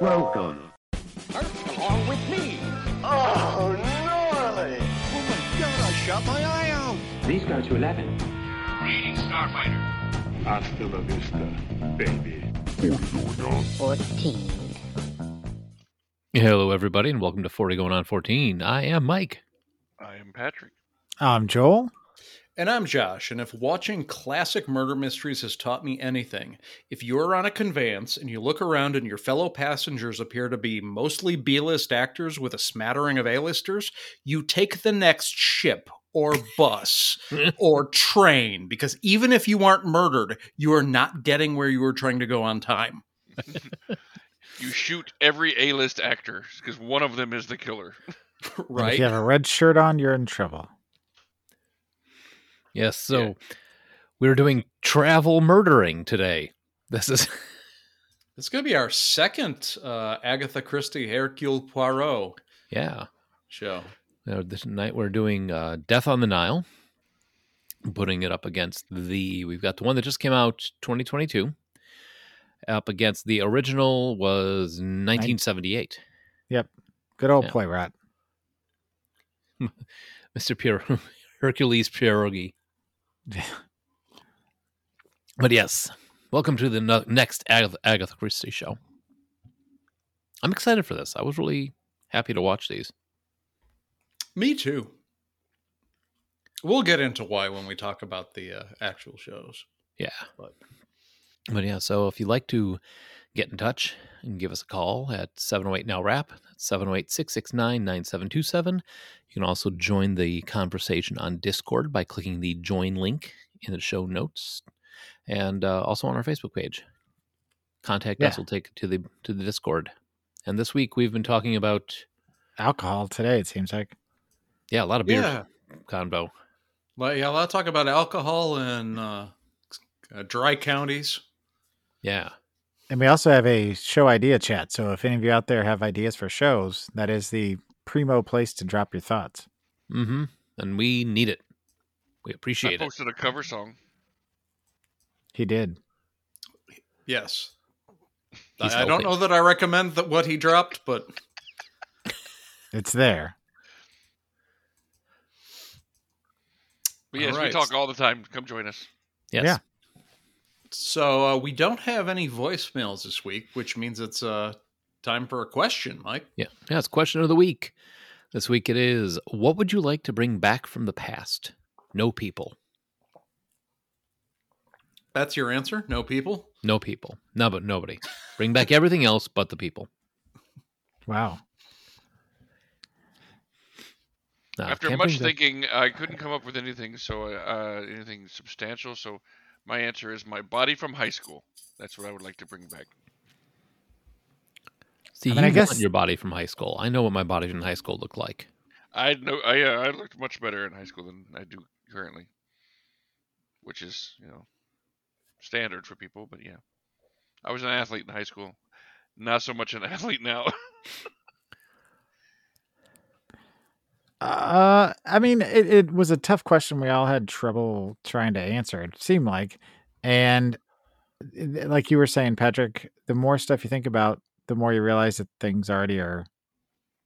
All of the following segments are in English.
Welcome. along with me. Oh, gnarly! Oh my god, I shot my eye out. These go to 11. Reading Starfighter. Hasta la vista, baby. 14. Hello, everybody, and welcome to 40 Going on 14. I am Mike. I am Patrick. I'm Joel. And I'm Josh, and if watching classic murder mysteries has taught me anything, if you're on a conveyance and you look around and your fellow passengers appear to be mostly B list actors with a smattering of A-listers, you take the next ship or bus or train, because even if you aren't murdered, you are not getting where you were trying to go on time. You shoot every A-list actor because one of them is the killer. And right? If you have a red shirt on, you're in trouble. Yes, so Yeah. we're doing travel murdering today. This is It's going to be our second uh, Agatha Christie Hercule Poirot yeah. show. Now, this night we're doing uh, Death on the Nile, putting it up against the. We've got the one that just came out 2022. Up against the original was 1978. Yep. Good old Yeah. play rat. Mr. Pier- Hercules Pierogi. But yes, welcome to the no- next Agatha, Agatha Christie show. I'm excited for this. I was really happy to watch these. Me too. We'll get into why when we talk about the uh, actual shows. Yeah. But- But yeah, so if you'd like to get in touch and give us a call at 708 Now Wrap, that's 708 669 9727. You can also join the conversation on Discord by clicking the join link in the show notes and uh, also on our Facebook page. Contact us Yeah. will take to the to the Discord. And this week we've been talking about Alcohol today, it seems like. yeah, a lot of beer Yeah. combo. Well, yeah, let's talk about alcohol in uh, uh, dry counties. Yeah. And we also have a show idea chat. So if any of you out there have ideas for shows, that is the primo place to drop your thoughts. Mm-hmm. And we need it. We I appreciate it. posted a cover song. He did. Yes. He's I, I don't know that I recommend that what he dropped, but It's there. But yes, All we talk all the time. Come join us. Yes. Yeah. So uh, we don't have any voicemails this week, which means it's uh, time for a question, Mike. Yeah. Yeah. It's question of the week. This week it is what would you like to bring back from the past? No people. That's your answer? No people? No people. No, but nobody. Bring back everything else but the people. Wow. No, After much bring back- thinking, I couldn't come up with anything. So uh, anything substantial. So my answer is my body from high school. That's what I would like to bring back. See, I you mean, I want your body from high school. I know what my body from high school looked like. I know I uh, I looked much better in high school than I do currently, which is you know standard for people. But yeah, I was an athlete in high school. Not so much an athlete now. Uh, I mean, it, it was a tough question. We all had trouble trying to answer. It seemed like, and like you were saying, Patrick, the more stuff you think about, the more you realize that things already are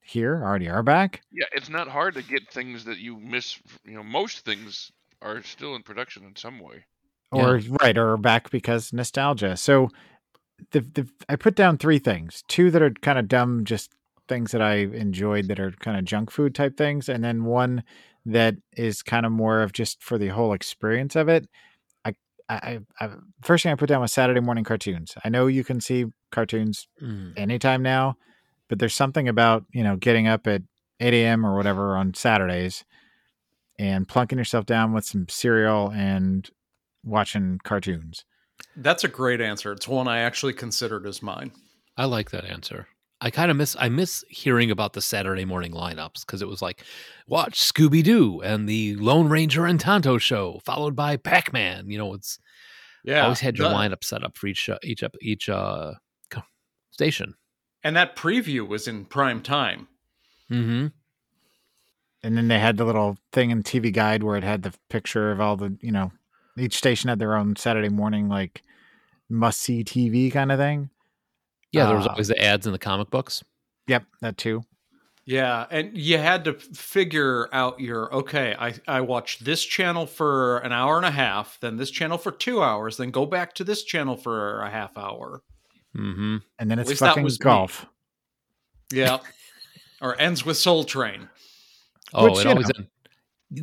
here, already are back. yeah, it's not hard to get things that you miss. You know, most things are still in production in some way. or right or back because nostalgia so the, the i put down three things two that are kind of dumb just things that i enjoyed that are kind of junk food type things and then one that is kind of more of just for the whole experience of it i i, I first thing i put down was saturday morning cartoons i know you can see cartoons Mm. anytime now but there's something about you know getting up at 8 a.m or whatever on saturdays and plunking yourself down with some cereal and watching cartoons That's a great answer. It's one I actually considered as mine. I like that answer. I kind of miss I miss hearing about the Saturday morning lineups because it was like watch Scooby Doo and the Lone Ranger and Tonto show, followed by Pac Man. You know, it's Yeah. always had your the- lineup set up for each uh, each ep- each uh, station. And that preview was in prime time. Mm-hmm. and then they had the little thing in TV Guide where it had the picture of all the, you know, each station had their own Saturday morning like must see TV kind of thing. Yeah, there was Uh, always the ads in the comic books. Yep, that too. Yeah, and you had to figure out your okay. I I watched this channel for an hour and a half, then this channel for two hours, then go back to this channel for a half hour. Mm-hmm. And then it's least that fucking was me. golf. Yeah, or ends with Soul Train. Oh, Which, it always know. en-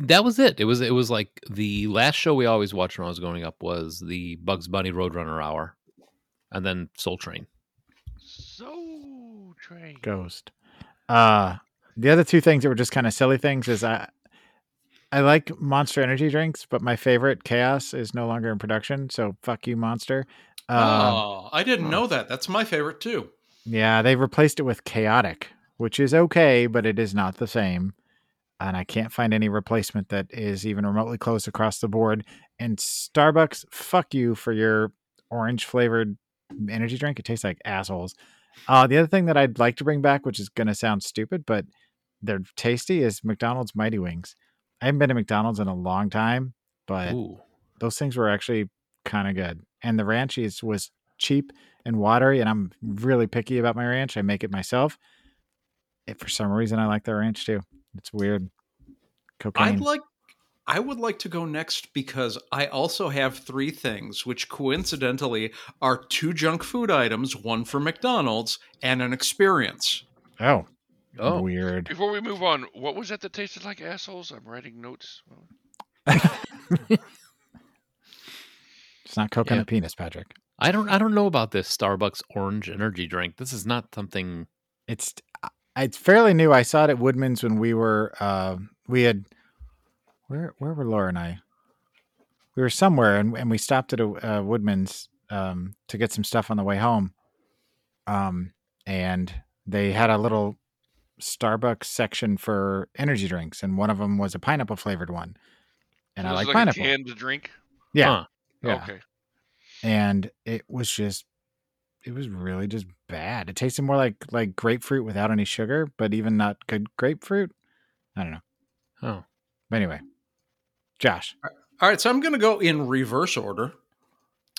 that was it. It was it was like the last show we always watched when I was growing up was the Bugs Bunny Roadrunner Hour, and then Soul Train. Ghost. Uh the other two things that were just kind of silly things is I I like Monster Energy drinks, but my favorite Khaos is no longer in production. So fuck you, Monster. Um, oh, I didn't know that. That's my favorite too. Yeah, they replaced it with Khaotic, which is okay, but it is not the same. And I can't find any replacement that is even remotely close across the board. And Starbucks, fuck you for your orange flavored energy drink. It tastes like assholes. Uh, the other thing that I'd like to bring back, which is going to sound stupid, but they're tasty, is McDonald's Mighty Wings. I haven't been to McDonald's in a long time, but Ooh, those things were actually kind of good. And the ranch is was cheap and watery, and I'm really picky about my ranch. I make it myself. If for some reason I like the ranch too. It's weird. Cocaine. I'd like I would like to go next because I also have three things which coincidentally are two junk food items, one for McDonald's and an experience. oh, oh, weird. Before we move on, what was that that tasted like assholes? I'm writing notes. It's not coconut Yeah. penis, Patrick. I don't I don't know about this Starbucks orange energy drink. This is not something. It's it's fairly new. I saw it at Woodman's when we were uh, we had where where were Laura and I? We were somewhere and, and we stopped at a uh, Woodman's um, to get some stuff on the way home. Um, and they had a little Starbucks section for energy drinks, and one of them was a pineapple flavored one. And I This like is pineapple. A canned drink. yeah, Huh. yeah. Okay. and it was just it was really just bad it tasted more like like grapefruit without any sugar but even not good grapefruit i don't know Oh, but anyway josh All right, so I'm going to go in reverse order.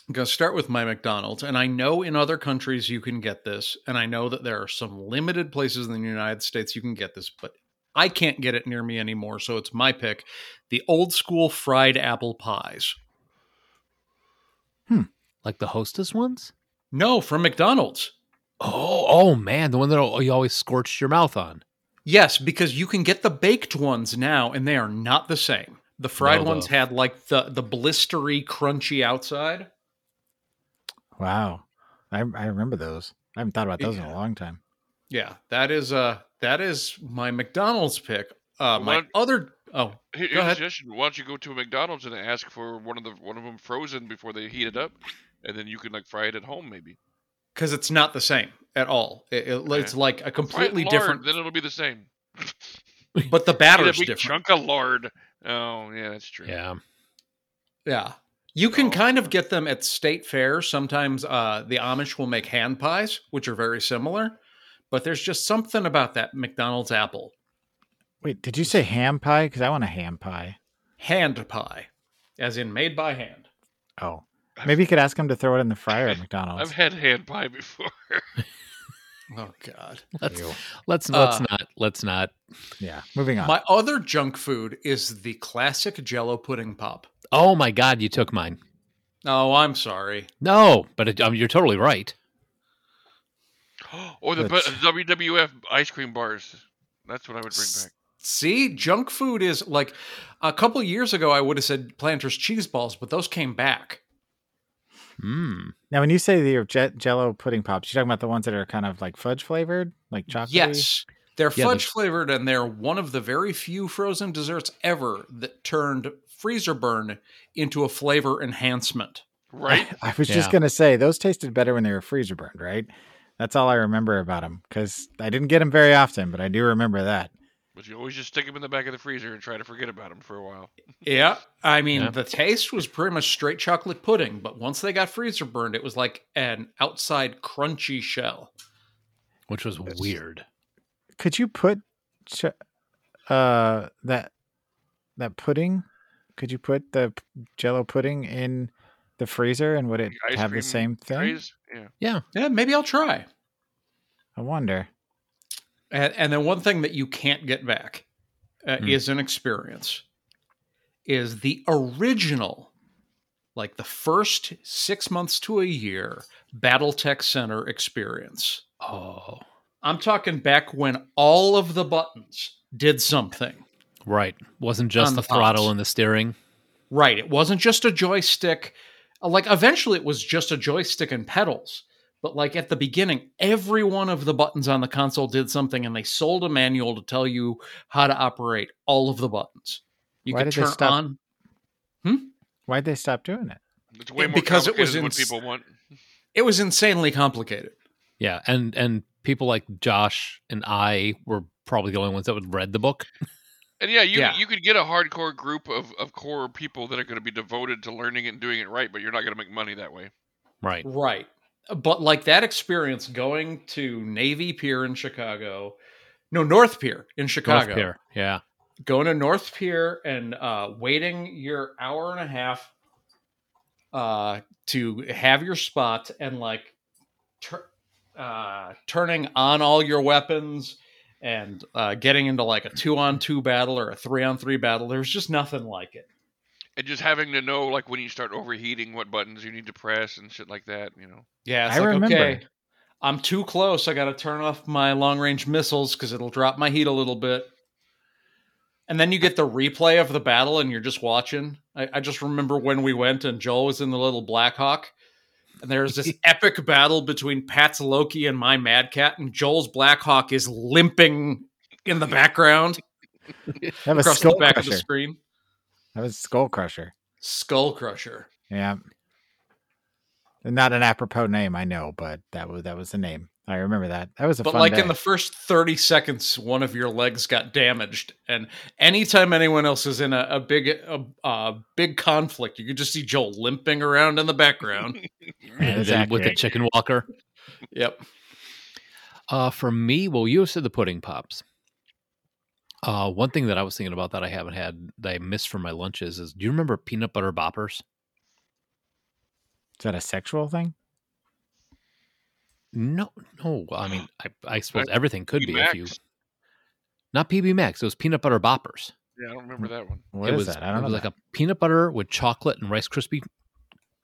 I'm going to start with my McDonald's, and I know in other countries you can get this, and I know that there are some limited places in the United States you can get this, but I can't get it near me anymore, so it's my pick: the old school fried apple pies. Hmm. Like the Hostess ones. No, from McDonald's. Oh, oh man, the one that you always scorched your mouth on. Yes, because you can get the baked ones now, and they are not the same. The fried No, ones had like the the blistery, crunchy outside. wow i, I remember those i haven't thought about those in a long time Yeah, that is uh that is my McDonald's pick. Uh, my What? other oh Here- Go Here's a ahead. suggestion. Why don't you go to a McDonald's and ask for one of the one of them frozen before they heat it up, and then you can like fry it at home maybe. because it's not the same at all. It, it- it's like a completely lard, different, Then it'll be the same. but the Eat a batter's different. chunk of lard. Oh yeah, that's true. Yeah. Yeah, you can Oh. kind of get them at state fairs. Sometimes uh, the Amish will make hand pies, which are very similar. But there's just something about that McDonald's apple wait did you say ham pie because i want a ham pie hand pie, as in made by hand. oh maybe you could ask them to throw it in the fryer at mcdonald's I've had hand pie before. Oh God. Let's Ew. let's let's Uh, not let's not. yeah moving on My other junk food is the classic Jello pudding pop. Oh my God, you took mine. Oh, I'm sorry. No, but it, um, you're totally right. or the That's- bu- WWF ice cream bars. That's what I would bring back. See, junk food is like a couple years ago. I would have said Planters cheese balls, but those came back. Hmm. now when you say the jet jello pudding pops you're talking about the ones that are kind of like fudge flavored like chocolate Yes, they're Yeah, fudge flavored, and they're one of the very few frozen desserts ever that turned freezer burn into a flavor enhancement. Right? I was just gonna say those tasted better when they were freezer burned, right? That's all I remember about them because I didn't get them very often, but I do remember that. But you always just stick them in the back of the freezer and try to forget about them for a while. Yeah, I mean Yeah. the taste was pretty much straight chocolate pudding, but once they got freezer burned, it was like an outside crunchy shell. Which was weird. Could you put ch- uh that that pudding? Could you put the p- Jello pudding in the freezer and would it Ice have the same thing? Trays? Yeah. Yeah. Yeah, maybe I'll try. I wonder. And, and then one thing that you can't get back uh, Hmm. is an experience. Is the original, like the first six months to a year, BattleTech Center experience. Oh, I'm talking back when all of the buttons did something. right. Wasn't just the the throttle and the steering. Right. It wasn't just a joystick. Like eventually it was just a joystick and pedals. But like at the beginning, every one of the buttons on the console did something and they sold a manual to tell you how to operate all of the buttons. You Why could did they turn stop- on hmm? Why'd they stop doing it? It's way more Because it was complicated than what ins- people want. it was insanely complicated. Yeah, and and people like Josh and I were probably the only ones that would read the book. And yeah, you Yeah. you could get a hardcore group of, of core people that are going to be devoted to learning it and doing it right, but you're not going to make money that way. Right. Right. But like that experience going to Navy Pier in Chicago, no, North Pier in Chicago. North Pier. Yeah. going to North Pier and uh, waiting your hour and a half uh, to have your spot and like tur- uh, turning on all your weapons and uh, getting into like a two on two battle or a three on three battle. There's just nothing like it. And just having to know like when you start overheating, what buttons you need to press and shit like that. You know. Yeah, it's I like, remember. okay, I'm too close. I got to turn off my long range missiles because it'll drop my heat a little bit. And then you get the replay of the battle, and you're just watching. I, I just remember when we went, and Joel was in the little Black Hawk, and there's this epic battle between Pat's Loki and my Mad Cat, and Joel's Black Hawk is limping in the background That was across the Skull back of the screen. That was Skull Crusher. Skull Crusher. Yeah. Not an apropos name, I know, but that was that was the name. I remember that. That was a but fun like day. in the first 30 seconds one of your legs got damaged and anytime anyone else is in a, a big a, a big conflict you could just see joel limping around in the background Yeah, With it's the- with the accurate. chicken walker. yep Uh, for me, well, you said the pudding pops. Uh, one thing that I was thinking about that I haven't had that I missed from my lunches is do you remember peanut butter boppers? Is that a sexual thing? No, no. I mean, I, I suppose everything could be if you. Not PB Max. It was peanut butter boppers. Yeah, I don't remember that one. What it is was, that? I it don't know. was like that. a peanut butter with chocolate and Rice Krispie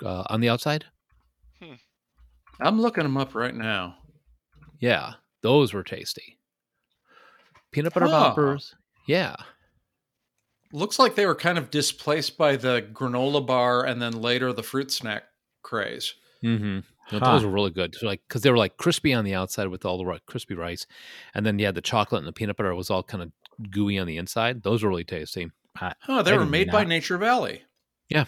uh, on the outside. i'm looking them up right now Yeah, those were tasty. Peanut butter Huh. boppers. Yeah. looks like they were kind of displaced by the granola bar and then later the fruit snack craze Mm-hmm. No, Huh. Those were really good. So like, because they were like crispy on the outside with all the crispy rice, and then yeah, the chocolate and the peanut butter was all kind of gooey on the inside. Those were really tasty. oh they I were did made by nature valley Yeah.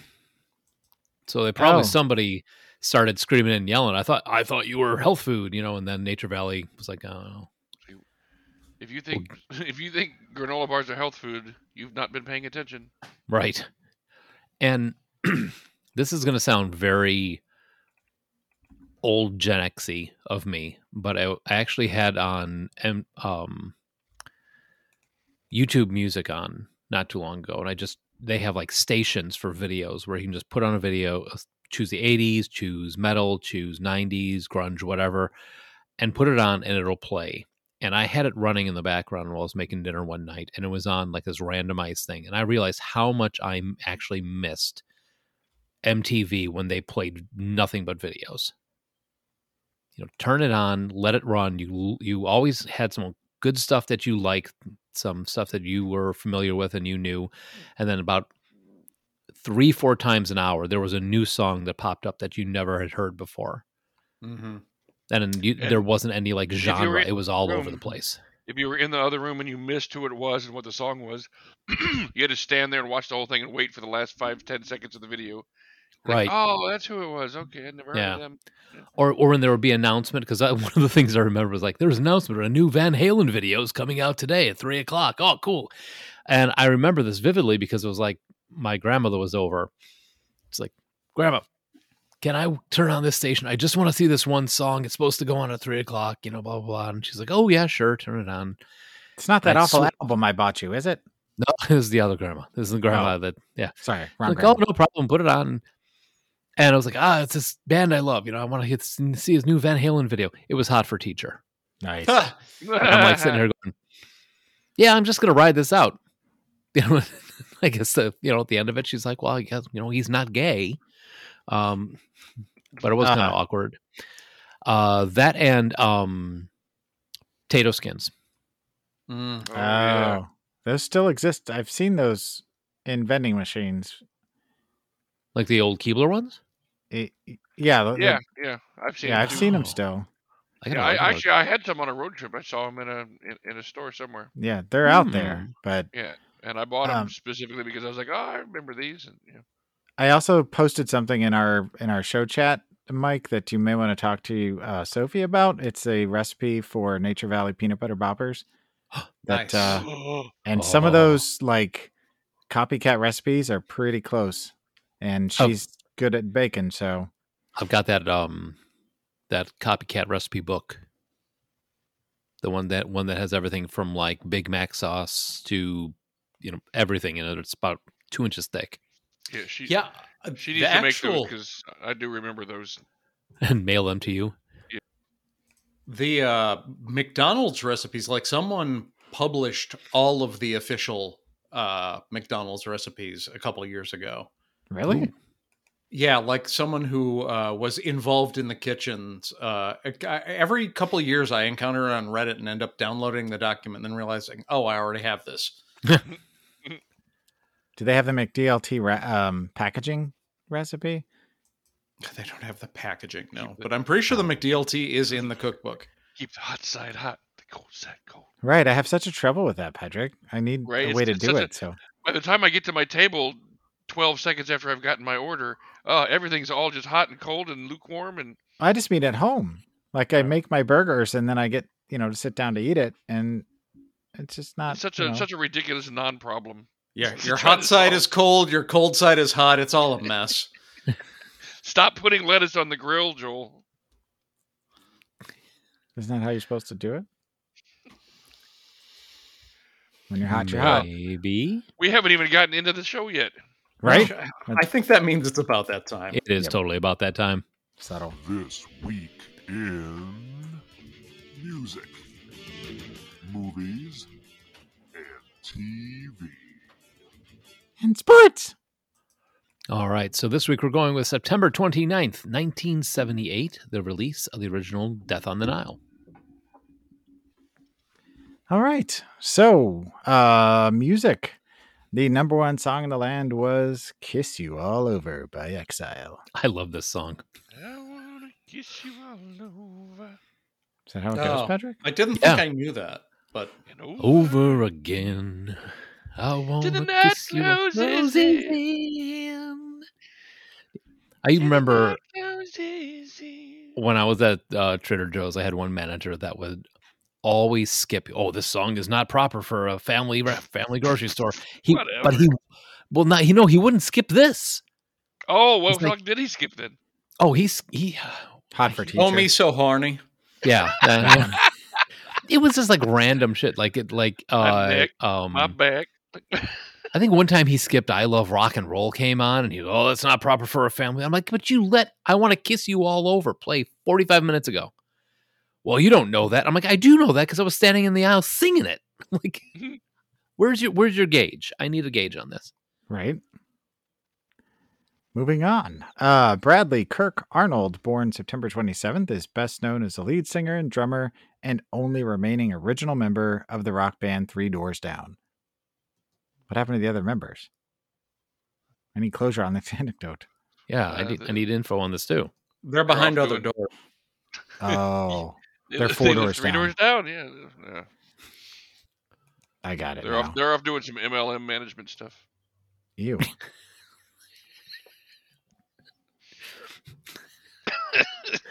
So they probably Oh. somebody started screaming and yelling. I thought I thought you were health food, you know, and then Nature Valley was like, oh, If you think if you think granola bars are health food, you've not been paying attention. right. And this is going to sound very old Gen Xy of me, but I, I actually had on um, YouTube music on not too long ago, and I just they have like stations for videos where you can just put on a video, uh, choose the '80s, choose metal, choose '90s, grunge, whatever, and put it on, and it'll play. And I had it running in the background while I was making dinner one night, and it was on like this randomized thing, and I realized how much I actually missed MTV when they played nothing but videos. You know, turn it on, let it run. You you always had some good stuff that you liked, some stuff that you were familiar with and you knew, and then about three four times an hour there was a new song that popped up that you never had heard before, mm-hmm. And you, And there wasn't any like if you were genre; in it was all over the place. If you were in the other room and you missed who it was and what the song was, you had to stand there and watch the whole thing and wait for the last five ten seconds of the video. Like, Right. oh, that's who it was. Okay, I never heard Yeah. of them. or or when there would be announcement because one of the things I remember was like there was an announcement a new Van Halen video is coming out today at three o'clock. Oh, cool! And I remember this vividly because it was like my grandmother was over. It's like, Grandma, can I turn on this station? I just want to see this one song. It's supposed to go on at three o'clock. You know, blah blah blah. And she's like, Oh yeah, sure, turn it on. It's not that I awful swear- album I bought you, is it? No, this is the other grandma. This is the grandma that yeah. Sorry, wrong like, grandma. oh, no problem. Put it on. And I was like, ah, it's this band I love. You know, I want to see his new Van Halen video. It was Hot for Teacher. Nice. I'm like sitting here going, "Yeah, I'm just gonna ride this out." You know, I guess the you know at the end of it, she's like, "Well, I guess you know he's not gay," um, but it was kind of Uh-huh. awkward. Uh, that and um, Tato skins. Mm. Oh, Oh, yeah. those still exist. I've seen those in vending machines. like the old Keebler ones. It- yeah, the- the- Yeah, yeah. I've seen. yeah. them I've too. seen them Oh. still. I Yeah, gotta I, actually I had some on a road trip. I saw them in a in, in a store somewhere. Yeah, they're out Hmm. there. But Yeah, and I bought them Um, specifically because I was like, oh, I remember these. And yeah. I also posted something in our in our show chat, Mike, that you may want to talk to uh, Sophie about. It's a recipe for Nature Valley peanut butter boppers. That Nice. uh, and some of Oh. those like copycat recipes are pretty close, and Oh. she's good at baking. So I've got that um that copycat recipe book. The one that one that has everything from like Big Mac sauce to you know everything in it. It's about two inches thick, yeah, she Yeah. uh, she needs to make actual, those because I do remember those. and mail them to you. the uh, McDonald's recipes, like someone published all of the official uh, McDonald's recipes a couple of years ago. really, Ooh. Yeah, like someone who uh, was involved in the kitchens. Uh, every couple of years, I encounter it on Reddit and end up downloading the document, and then realizing, oh, I already have this. do they have the McDLT ra- um, packaging recipe? They don't have the packaging, no, but I'm pretty sure the McDLT is in the cookbook. Keep the hot side hot, the cold side cold. Right, I have such a trouble with that, Patrick. I need Right, a it's- way to it's do such a- it. So By the time I get to my table, twelve seconds after I've gotten my order, uh, everything's all just hot and cold and lukewarm, and I just mean at home. Like I make my burgers and then I get you know to sit down to eat it, and it's just not it's such a know- such a ridiculous non-problem. Yeah, your hot side is cold, your cold side is hot. It's all a mess. Stop putting lettuce on the grill, Joel. Isn't that how you're supposed to do it? When you're hot, you're hot, Maybe We haven't even gotten into the show yet. right? I think that means it's about that time. it is Yep. totally about that time. Subtle. This week in music, movies, and TV. And sports. All right, so this week we're going with September 29th, 1978, the release of the original Death on the Nile. All right. So, uh, music. The number one song in the land was "Kiss You All Over" by Exile. I love this song. I wanna kiss you all over Is that how it Oh. goes, Patrick? I didn't Yeah. think I knew that, but and over. Over again. I want the to night kiss closes in. I remember when I was at uh, Trader Joe's, I had one manager that would always skip. Oh, this song is not proper for a family family grocery store. He, but he, well, not you know he wouldn't skip this. Oh, what It's like- song did he skip then? Oh, he's he. Hot for teacher. oh me so horny. Yeah, uh, it was just like random shit. Like it, like uh, neck, um, My back. I think one time he skipped "I Love Rock and Roll" came on, and he, oh, that's not proper for a family. I'm like, but you let "I Want to Kiss You All Over" play 45 minutes ago. Well, you don't know that. I'm like, I do know that because I was standing in the aisle singing it. like, where's your where's your gauge? I need a gauge on this. Right. Moving on. Uh, Bradley Kirk Arnold, born September 27th, is best known as the lead singer and drummer and only remaining original member of the rock band Three Doors Down. What happened to the other members? I need closure on this anecdote. Yeah, I Uh, need I need info on this too. They're behind off other doing- doors. Oh, They're four thing is doors three down. doors down. Yeah, yeah. I got it. They're now. off. They're off doing some MLM management stuff. You.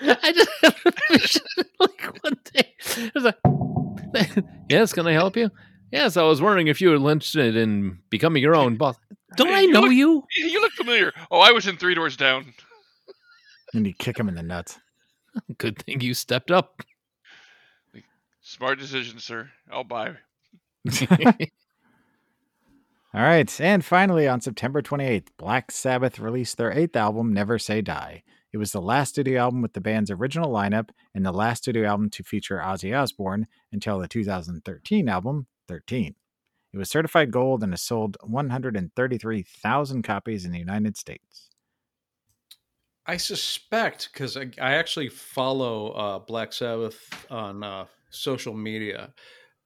I just have a vision, like one day. I was like, yes, can I help you? Yes, I was wondering if you were interested in becoming your own boss. Don't Hey, I you know look- you? You look familiar. Oh, I was in Three Doors Down. And you kick him in the nuts. Good thing you stepped up. Smart decision, sir. I'll buy. All right. And finally, on September 28th, Black Sabbath released their eighth album, Never Say Die. It was the last studio album with the band's original lineup and the last studio album to feature Ozzy Osbourne until the 2013 album, 13. It was certified gold and has sold 133,000 copies in the United States. I suspect because I, I actually follow uh, Black Sabbath on uh, social media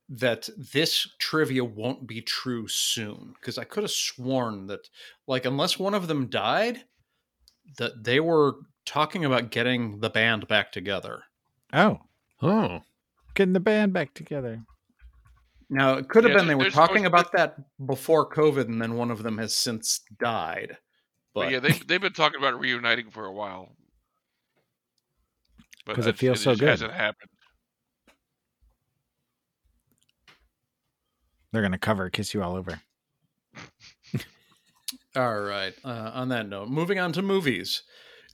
that this trivia won't be true soon because I could have sworn that like unless one of them died that they were talking about getting the band back together. Oh, Oh, getting the band back together. Now it could have Yeah, been they were talking supposed about that before COVID and then one of them has since died. But, But yeah, they they've been talking about reuniting for a while. Because it feels so just good. Hasn't happened. They're going to cover Kiss You All Over. All right. Uh, on that note, moving on to movies.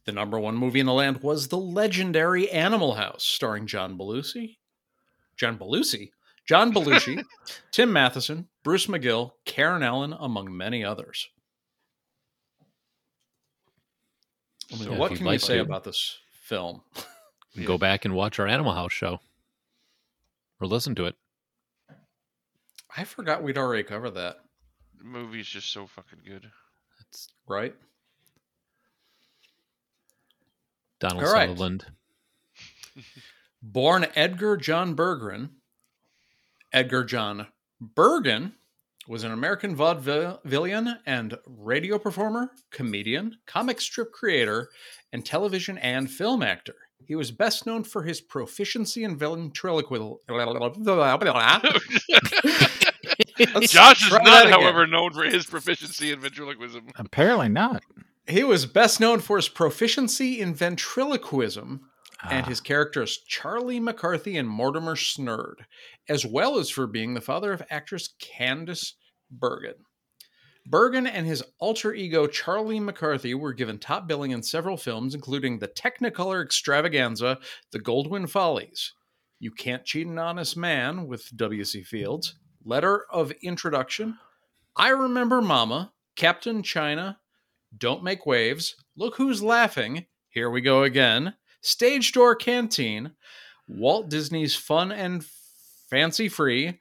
The number one movie in the land was the legendary Animal House, starring John Belushi. John Belushi? John Belushi, Tim Matheson, Bruce McGill, Karen Allen, among many others. So what can you'd you say to- about this film? go back and watch our Animal House show or listen to it. I forgot we'd already covered that, The movie's just so fucking good. It's right? Donald All right. Sutherland. Born Edgar John Berggren, Edgar John Bergen was an American vaudevillian and radio performer, comedian, comic strip creator, and television and film actor. He was best known for his proficiency in ventriloquism. Josh is not, however, known for his proficiency in ventriloquism. Apparently not. He was best known for his proficiency in ventriloquism and Ah. his characters Charlie McCarthy and Mortimer Snerd, as well as for being the father of actress Candice Bergen. Bergen and his alter ego Charlie McCarthy were given top billing in several films, including the Technicolor extravaganza The Goldwyn Follies, You Can't Cheat an Honest Man with W.C. Fields, Letter of Introduction, I Remember Mama, Captain China, Don't Make Waves, Look Who's Laughing, Here We Go Again, Stage Door Canteen, Walt Disney's Fun and Fancy Free,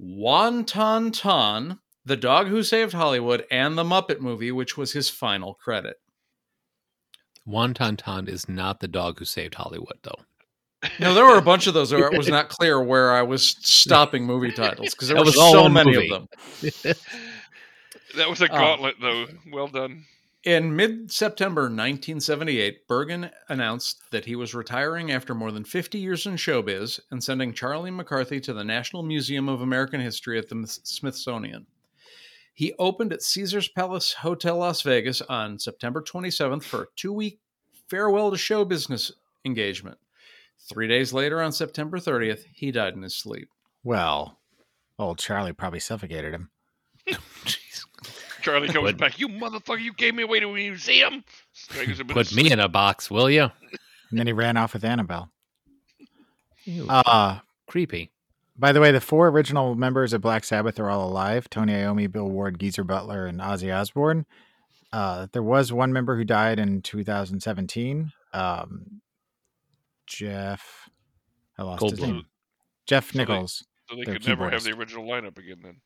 Wonton Ton, The Dog Who Saved Hollywood, and The Muppet Movie, which was his final credit. Wonton Ton is not the dog who saved Hollywood, though. No, there were a bunch of those where it was not clear where I was stopping movie titles because there That were was so many movie. of them. That was a Oh. gauntlet, though. Well done. In mid September 1978, Bergen announced that he was retiring after more than 50 years in showbiz and sending Charlie McCarthy to the National Museum of American History at the Smithsonian. He opened at Caesars Palace Hotel Las Vegas on September 27th for a two week farewell to show business engagement. Three days later, on September 30th, he died in his sleep. Well, old Charlie probably suffocated him. Charlie comes Put- back. You motherfucker! You gave me away to a museum. Strangles him in Put his me in a box, will you? And then he ran off with Annabelle. Ew, Uh, creepy. by the way, the four original members of Black Sabbath are all alive Tony Iommi, Bill Ward, Geezer Butler, and Ozzy Osbourne. Uh, there was one member who died in 2017. Um, Jeff. I lost his Goldblum. name. Jeff So they- Nicholls. So they Their could never have keyboardist. the original lineup again. Then.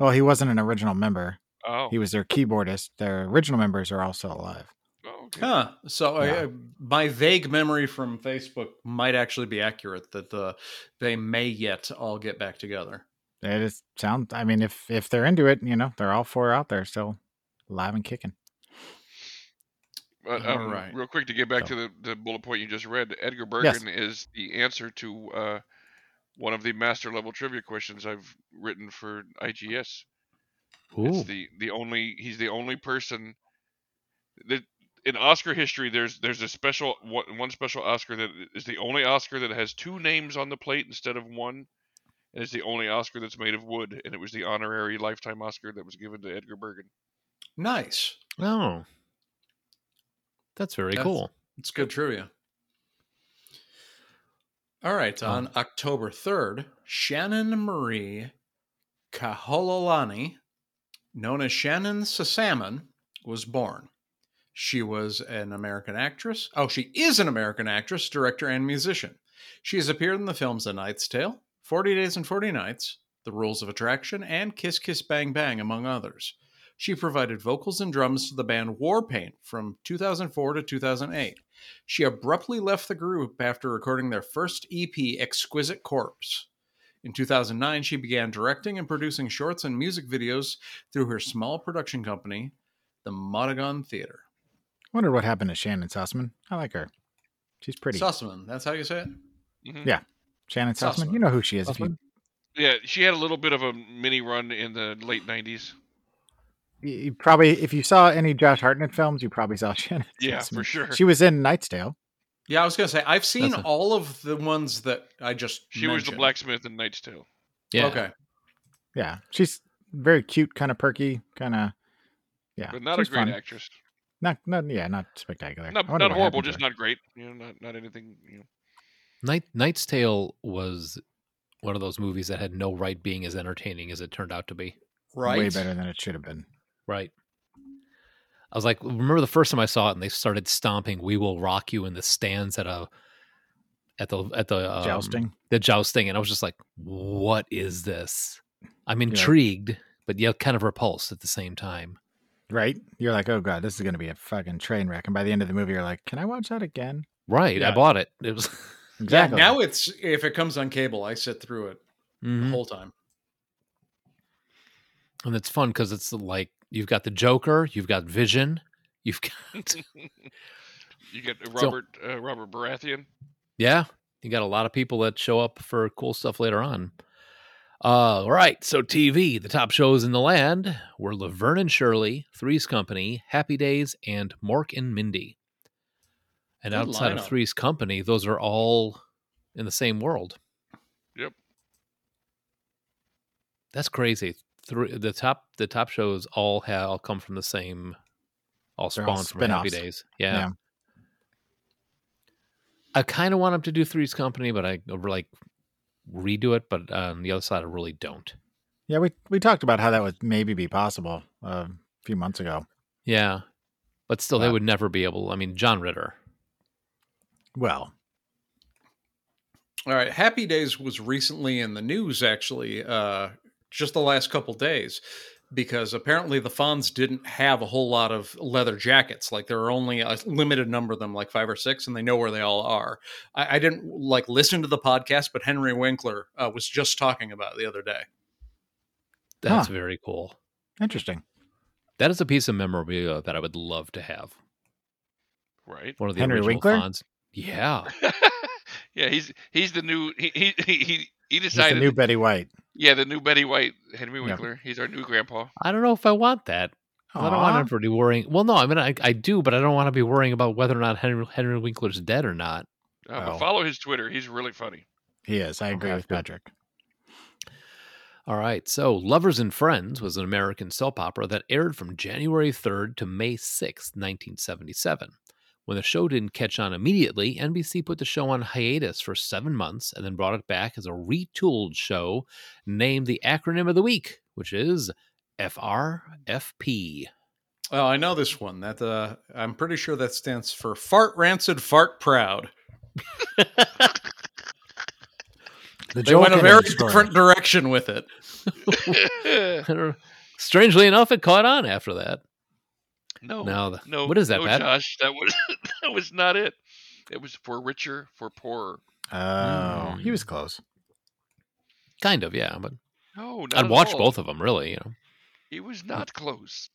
Well, he wasn't an original member. Oh. He was their keyboardist. Their original members are all still alive. oh okay. Huh. So Yeah. I, I- my vague memory from Facebook might actually be accurate that uh, they may yet all get back together. It just sound. I mean, if if they're into it, you know, they're all four out there still live and kicking. But All um, right. real quick to get back So- to the, the bullet point you just read, Edgar Yes. Bergen is the answer to uh, one of the master level trivia questions I've written for IGS. Ooh. It's the the only he's the only person that in Oscar history there's there's a special one, one special Oscar that is the only Oscar that has two names on the plate instead of one. And it's the only Oscar that's made of wood, and it was the honorary lifetime Oscar that was given to Edgar Bergen. Nice. Oh. That's very That's- cool. It's good trivia. All right. On October 3rd, Shannyn Marie Kahololani, known as Shannyn Sossamon, was born. She was an American actress. Oh, she is an American actress, director, and musician. She has appeared in the films A Knight's Tale, 40 Days and 40 Nights, The Rules of Attraction, and Kiss Kiss Bang Bang, among others. She provided vocals and drums to the band Warpaint from 2004 to 2008. She abruptly left the group after recording their first EP, Exquisite Corpse. In 2009, she began directing and producing shorts and music videos through her small production company, the Motagon Theater. I Wonder what happened to Shannon Sussman. I like her. She's pretty. Sussman, that's how you say it? Mhm. Yeah. Shannon Sussman. Sussman. You know who she is. If you, Yeah, she had a little bit of a mini run in the late '90s. you you probably, if you saw any Josh Hartnett films, you probably saw Shannon. Yeah, Sussman. for sure. She was in Knight's Tale. Yeah, I was going to say, I've seen That's a- all of the ones that I just She was the mentioned. blacksmith in Knight's Tale. Yeah. Okay. Yeah, she's very cute, kind of perky, kind of. Yeah, but not she's a great fun. actress. Not, not, yeah, not spectacular. Not, I wonder not what horrible, happened to just her. not great. You know, not not anything. You know. Night Knight's Tale was one of those movies that had no right being as entertaining as it turned out to be. Right. way better than it should have been. Right. I was like, remember the first time I saw it and they started stomping "We Will Rock You" in the stands at a at the at the um, Jousting. the jousting, and I was just like, "What is this?" I'm Yeah. intrigued, but yet kind of repulsed at the same time. Right? You're like, oh god, this is going to be a fucking train wreck. And by the end of the movie, you're like, can I watch that again? Right. I bought it. It was Exactly. Yeah, now it's, if it comes on cable, I sit through it the Mhm. whole time. and it's fun because it's like you've got the Joker, you've got Vision, you've got You get So- Robert uh, Robert Baratheon. Yeah, you got a lot of people that show up for cool stuff later on. Uh, all right, so TV, the top shows in the land were Laverne and Shirley, Three's Company, Happy Days, and Mork and Mindy. And Good outside lineup. of Three's Company, those are all in the same world. Yep. That's crazy. Three, the top the top shows all have all come from the same, all They're all spawned from Happy spin-offs. Days. Yeah. Yeah. I kind of want them to do Three's Company, but I like redo it. But on the other side, I really don't. Yeah, we we talked about how that would maybe be possible uh, a few months ago. Yeah, but still, they would never be able. I mean, John Ritter. Well, All right. Happy Days was recently in the news, actually, uh, just the last couple days, because apparently the Fonz didn't have a whole lot of leather jackets. Like there are only a limited number of them, like five or six, and they know where they all are. I, I didn't like listen to the podcast, but Henry Winkler uh, was just talking about it the other day. That's Huh. very cool. interesting. That is a piece of memorabilia that I would love to have. Right. One of the Henry original Winkler? Fonz. Yeah, yeah, he's he's the new he he he, he He's the decided. new Betty White. yeah, the new Betty White, Henry Yeah. Winkler. He's our new grandpa. I don't know if I want that. I don't want Aw. everybody worrying. Well, no, I mean I, I do, but I don't want to be worrying about whether or not Henry Henry Winkler's dead or not. Uh, Oh. but follow his Twitter. He's really funny. He is. I agree with Patrick. All right. So, Lovers and Friends was an American soap opera that aired from January 3rd to May 6th, 1977. When the show didn't catch on immediately, NBC put the show on hiatus for seven months and then brought it back as a retooled show named the acronym of the week, which is FRFP. Oh, I know this one. That uh, I'm pretty sure that stands for Fart Rancid, Fart Proud. The They went a very Kennedy story. different direction with it. Strangely enough, it caught on after that. No, Now, the- no. what is that, no, Pat? Josh, that was that was not it. It was for richer, for poorer. Oh, he Mm. was close. Kind of, yeah. But No, not I'd at watch all. both of them, really. You know, He was not close.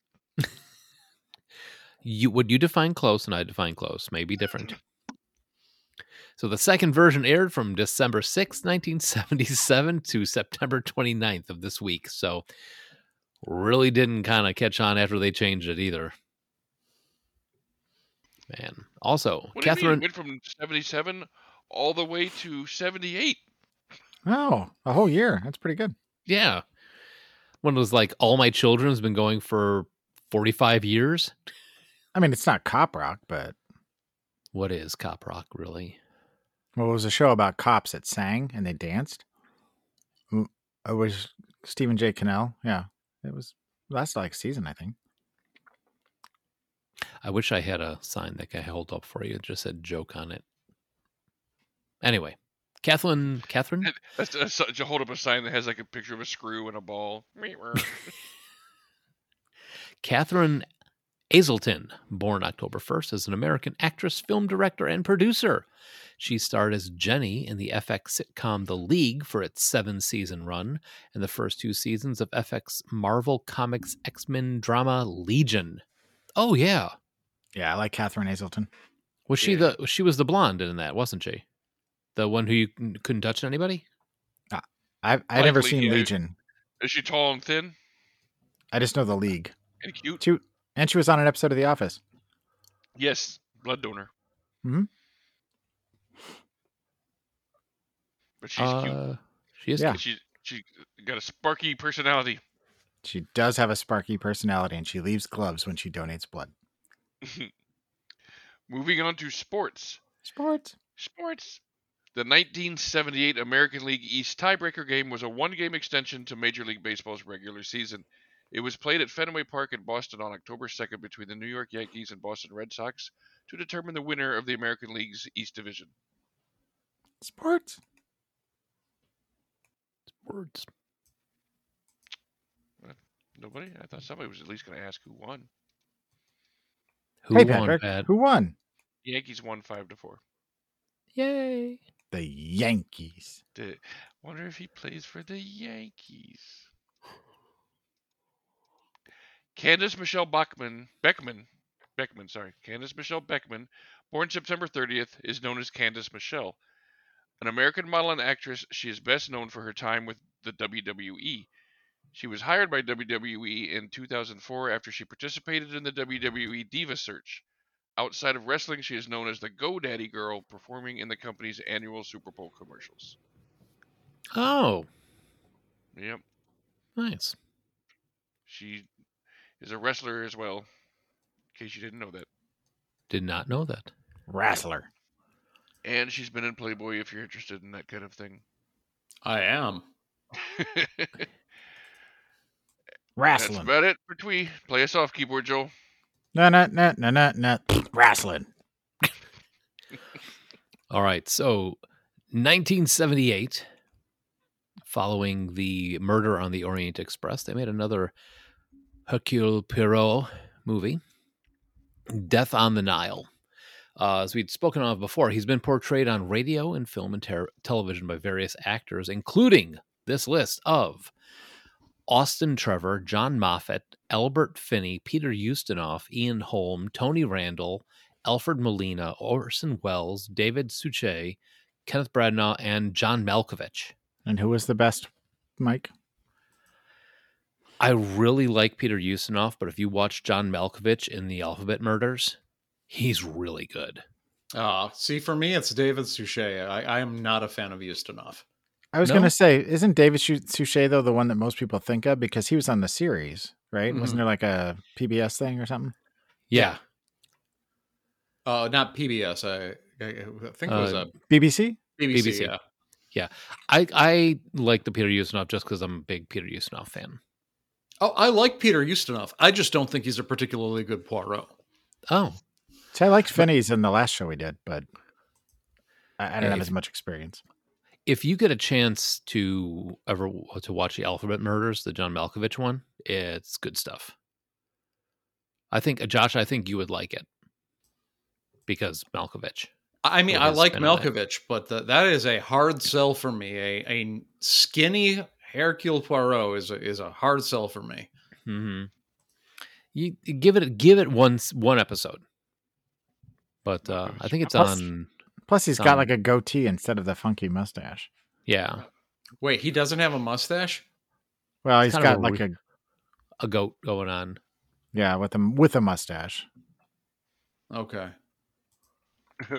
you would you define close and I define close, maybe different. So the second version aired from December 6, 1977 to September 29th of this week. So really didn't kind of catch on after they changed it either. Man. Also, What Catherine went from seventy-seven all the way to seventy-eight. Oh, a whole year. That's pretty good. yeah. When it was like All My Children's been going for 45 years. I mean, it's not cop rock, but What is cop rock really? well, it was a show about cops that sang and they danced. It uh, was Stephen J. Cannell. Yeah, it was Last like season, I think. I wish I had a sign that I held up for you. It just said joke on it. Anyway, Kathleen, Catherine, That's, that's such a hold up a sign that has like a picture of a screw and a ball. Catherine Aselton, born October 1st, is an American actress, film director, and producer. She starred as Jenny in the FX sitcom The League for its seven season run and the first two seasons of FX Marvel Comics X Men drama Legion. Oh, yeah. Yeah, I like Catherine Aselton. Was she Yeah. the she was the blonde in that, wasn't she? The one who you couldn't touch anybody? I've I've never Likely, seen yeah. Legion. Is she tall and thin I just know the League. and cute? She, and she was on an episode of The Office. Yes, blood donor. Mhm. But she's cute. Uh, she is Yeah. cute. She she got a sparky personality. She does have a sparky personality, and she leaves gloves when she donates blood. Moving on to sports. Sports. Sports. The 1978 American League East tiebreaker game was a one-game extension to Major League Baseball's regular season. It was played at Fenway Park in Boston on October 2nd between the New York Yankees and Boston Red Sox to determine the winner of the American League's East Division. Sports. Words. Nobody? I thought somebody was at least going to ask who won. Who hey, won, Patrick. Pat? Who won? Yankees won five to four. Yay! The Yankees. The, wonder if he plays for the Yankees. Candace Michelle Bachman, Beckman, Beckman, sorry, Candace Michelle Beckman, born September 30th, is known as Candace Michelle. An American model and actress, she is best known for her time with the WWE. She was hired by WWE in 2004 after she participated in the WWE Diva Search. Outside of wrestling, she is known as the GoDaddy Girl, performing in the company's annual Super Bowl commercials. Oh, Yep. nice. She is a wrestler as well, in case you didn't know that. Did not know that. Wrestler. And she's been in Playboy if you're interested in that kind of thing. I am. That's Wrestling. about it for Twee. Play us off, keyboard Joel. No, no, no, no, no, no. Wrestling. All right. So, 1978, following the murder on the Orient Express, they made another Hercule Poirot movie, Death on the Nile. Uh, as we'd spoken of before, he's been portrayed on radio and film and ter- television by various actors, including this list of Austin Trevor, John Moffat, Albert Finney, Peter Ustinov, Ian Holm, Tony Randall, Alfred Molina, Orson Welles, David Suchet, Kenneth Branagh, and John Malkovich. And who was the best, Mike? I really like Peter Ustinov, but if you watch John Malkovich in the Alphabet Murders, he's really good. Uh, see, for me, it's David Suchet. I, I am not a fan of Ustinov. I was No? going to say, isn't David Suchet though the one that most people think of because he was on the series, right? Mhm. Wasn't there like a PBS thing or something? Yeah. Uh, not PBS. I, I, I think it was Uh, a BBC. BBC. BBC. Yeah. I, I like the Peter Ustinov just because I'm a big Peter Ustinov fan. Oh, I like Peter Ustinov. I just don't think he's a particularly good Poirot. Oh, So I liked Finney's in the last show we did, but I, I don't Hey, have as much experience. If you get a chance to ever to watch the Alphabet Murders, the John Malkovich one, it's good stuff. I think uh, Josh, I think you would like it because Malkovich. I mean, I like spin on it. Malkovich, but the, that is a hard sell for me. A, a skinny Hercule Poirot is a, is a hard sell for me. hmm You you give it give it one one episode, but uh, I think it's on. Plus, he's got Um, like a goatee instead of the funky mustache. Yeah, Wait, he doesn't have a mustache? Well, It's he's kind got a like re- a a goat going on. yeah with a with a mustache. Okay.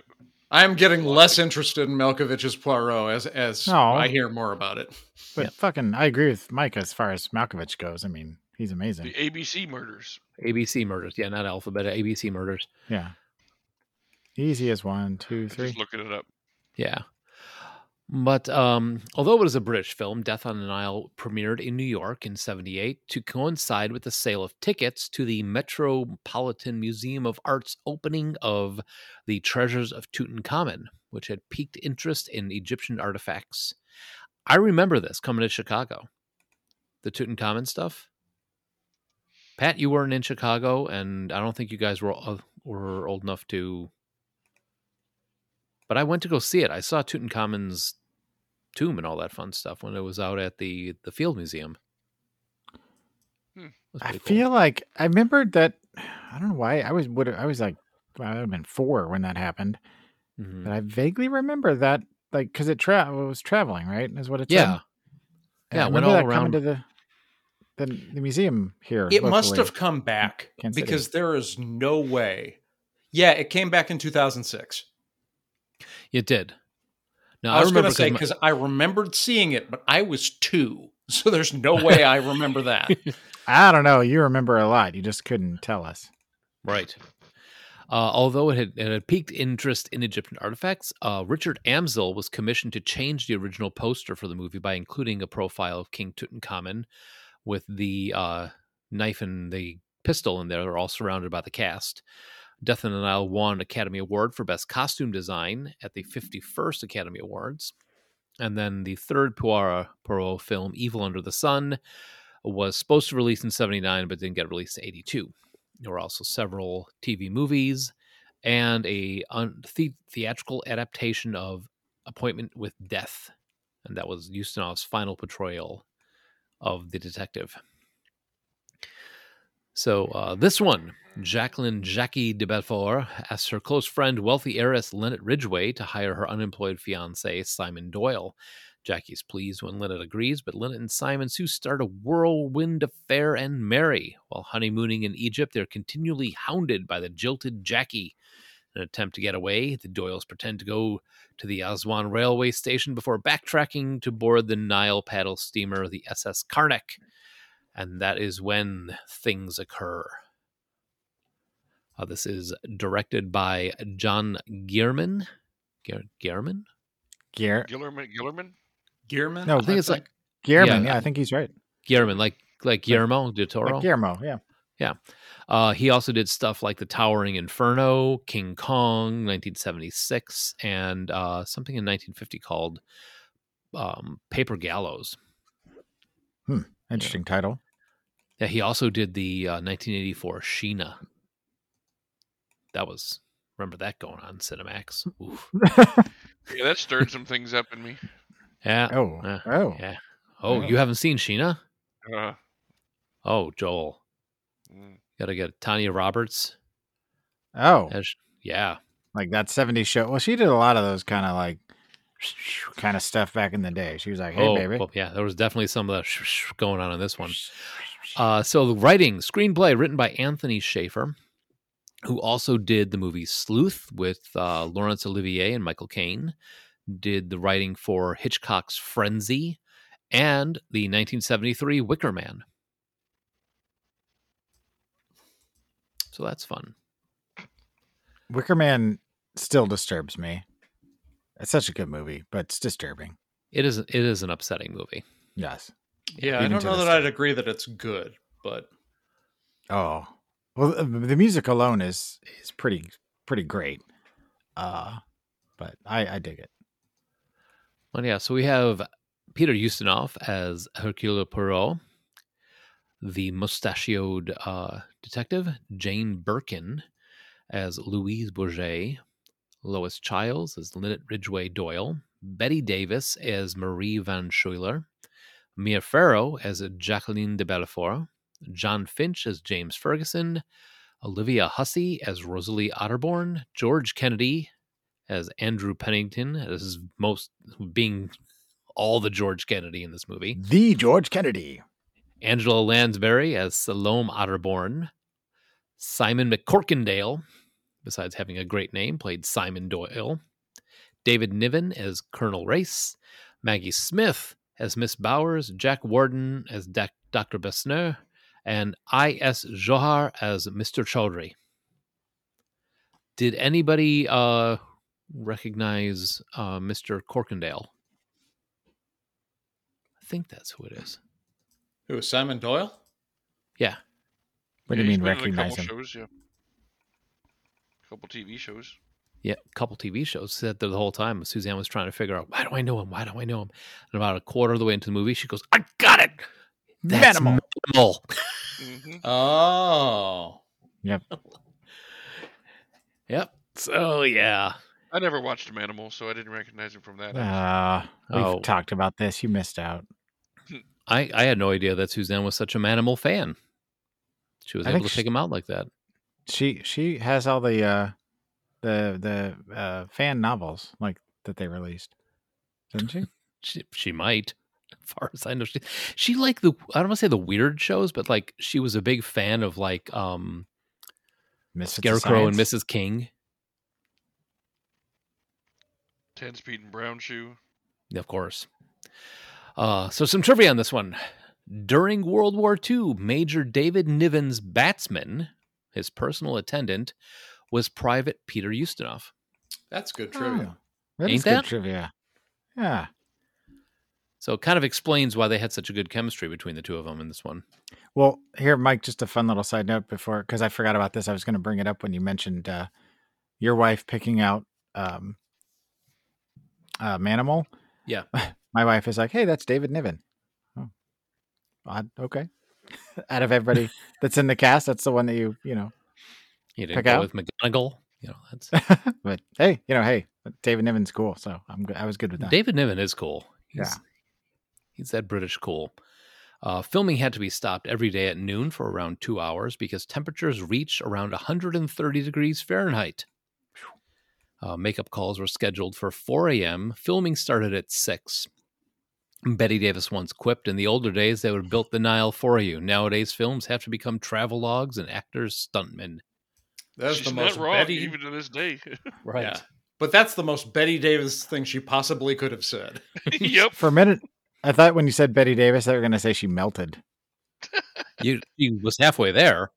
I am getting less interested in Malkovich's Poirot as as No. I hear more about it. But Yeah. fucking, I agree with Mike as far as Malkovich goes. I mean, he's amazing. The ABC murders. ABC murders. Yeah, not alphabet. ABC murders. Yeah. Easy as one, two, three. Just looking it up. Yeah. But um, although it was a British film, Death on the Nile premiered in New York in 78 to coincide with the sale of tickets to the Metropolitan Museum of Art's opening of the Treasures of Tutankhamun, which had piqued interest in Egyptian artifacts. I remember this coming to Chicago, the Tutankhamun stuff. Pat, you weren't in Chicago, and I don't think you guys were uh, were old enough to but I went to go see it. I saw Tutankhamun's tomb and all that fun stuff when it was out at the the Field Museum. Hmm. I cool. feel like I remembered that. I don't know why I was would I was like well, I would have been four when that happened, Mhm. but I vaguely remember that like because it tra- it was traveling right is what it said. yeah, And yeah, I it went remember all that coming around. to the the, the museum here. It must have come back because there is no way. Yeah, it came back in 2006. It did. No, I was going to say because I remembered seeing it, but I was two, so there's no way I remember that. I don't know. You remember a lot. You just couldn't tell us. right. Uh, although it had, it had piqued interest in Egyptian artifacts, uh, Richard Amsel was commissioned to change the original poster for the movie by including a profile of King Tutankhamun with the uh, knife and the pistol in there. They're all surrounded by the cast. Death in the Nile won Academy Award for Best Costume Design at the 51st Academy Awards. And then the third Poirot, Poirot film, Evil Under the Sun, was supposed to release in 79, but didn't get released in 82. There were also several TV movies and a the- theatrical adaptation of Appointment with Death. And that was Ustinov's final portrayal of the detective. So uh, this one, Jacqueline Jackie de Bellefort asks her close friend, wealthy heiress Lynette Ridgeway, to hire her unemployed fiance Simon Doyle. Jackie's pleased when Lynette agrees, but Lynette and Simon soon start a whirlwind affair and marry. While honeymooning in Egypt, they're continually hounded by the jilted Jackie. In an attempt to get away, the Doyles pretend to go to the Aswan railway station before backtracking to board the Nile paddle steamer, the SS Karnak. And that is when things occur. Uh, this is directed by John Gearman. Gear- Gearman? Gear Gillerman, Gillerman. Gearman? No, I think it's like- Guillermo. Yeah. Yeah, I think he's right. Gearman, like like Guillermo del Toro. Like Guillermo. Yeah. Uh, he also did stuff like The Towering Inferno, King Kong, 1976, and uh, something in 1950 called um, Paper Gallows. Hmm. Interesting title. Yeah, he also did the uh, 1984 Sheena. That was remember that going on Cinemax. Oof. Yeah, that stirred some things up in me. Yeah. Oh. Yeah. Oh. Yeah. Oh, Wow. you haven't seen Sheena? Uh, Oh, Joel, mm. got to get Tanya Roberts. Oh. as- yeah. Like that 70s show. Well, she did a lot of those kind of like kind of stuff back in the day. She was like, hey, oh, baby. well, yeah. There was definitely some of the going on in this one. Uh, so the writing, screenplay written by Anthony Shaffer, who also did the movie Sleuth with uh, Laurence Olivier and Michael Caine, did the writing for Hitchcock's Frenzy and the 1973 Wicker Man. So that's fun. Wicker Man still disturbs me. It's such a good movie, but it's disturbing. It is it is an upsetting movie. Yes. Yeah, I don't know this that I'd agree that it's good, but Oh. Well, the music alone is is pretty pretty great. Uh but I I dig it. Well, yeah, so we have Peter Ustinov as Hercule Poirot, the mustachioed uh, detective, Jane Birkin as Louise Bourget, Lois Chiles as Lynette Ridgeway Doyle, Bette Davis as Marie Van Schuyler, Mia Farrow as Jacqueline de Bellefort, Jon Finch as James Ferguson, Olivia Hussey as Rosalie Otterborn, George Kennedy as Andrew Pennington, This is most being all the George Kennedy in this movie. The George Kennedy. Angela Lansbury as Salome Otterborn. Simon MacCorkindale, besides having a great name, played Simon Doyle. David Niven as Colonel Race. Maggie Smith as Miss Bowers. Jack Warden as Dr. Bessner. And I.S. Johar as Mr. Chaudhry. Did anybody uh, recognize uh, Mr. Corkindale? I think that's who it is. Who is Simon Doyle? Yeah. What do you mean been in a recognize him? Shows, yeah. couple TV shows. Yeah, a couple TV shows said that the whole time Suzanne was trying to figure out why do I know him? Why do I know him? And about a quarter of the way into the movie, she goes, "I got it, That's Manimal." Manimal." hmm Oh. Yep. Yep. So yeah, I never watched Manimal, so I didn't recognize him from that. Uh, we've Oh. talked about this. You missed out. I I had no idea that Suzanne was such a Manimal fan. She was I able to she- pick him out like that. She she has all the uh the the uh fan novels like that they released. Didn't she? She she might, as far as I know. She she liked the I don't want to say the weird shows, but like she was a big fan of like um Misfits Scarecrow and Mrs. King. Ten Speed and Brown Shoe. Of course. Uh, so some trivia on this one. During World War II, Major David Niven's batsman, his personal attendant, was Private Peter Ustinov. That's good trivia. Oh, that Ain't is good trivia. Yeah. So it kind of explains why they had such a good chemistry between the two of them in this one. Well, here, Mike, just a fun little side note before, because I forgot about this. I was going to bring it up when you mentioned uh, your wife picking out um, uh, Manimal. Yeah. My wife is like, hey, that's David Niven. Oh, odd. Okay. out of everybody that's in the cast, that's the one that you, you know, You didn't Pick go out? with McGonagall. You know, that's but hey, you know, hey, David Niven's cool. So I'm good. I was good with that. David Niven is cool. He's, Yeah. He's that British cool. Uh, filming had to be stopped every day at noon for around two hours because temperatures reached around 130 degrees Fahrenheit. Uh, makeup calls were scheduled for 4 a.m. Filming started at 6. Bette Davis once quipped, in the older days, they would have built the Nile for you. Nowadays, films have to become travelogues and actors' stuntmen. That's She's the most not wrong, Betty. even to this day. Yeah. But that's the most Bette Davis thing she possibly could have said. yep. For a minute, I thought when you said Bette Davis, they were going to say she melted. You, he was halfway there.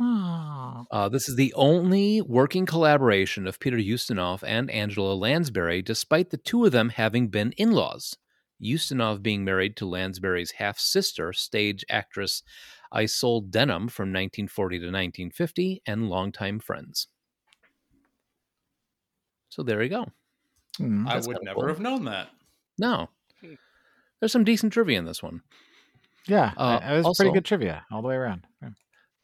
Uh, this is the only working collaboration of Peter Ustinov and Angela Lansbury, despite the two of them having been in laws. Ustinov being married to Lansbury's half sister, stage actress Isolde Denham from 1940 to 1950, and longtime friends. So there you go. Hmm. I would never cool. have known that. No. There's some decent trivia in this one. Yeah, Uh, it was also- pretty good trivia all the way around. Yeah.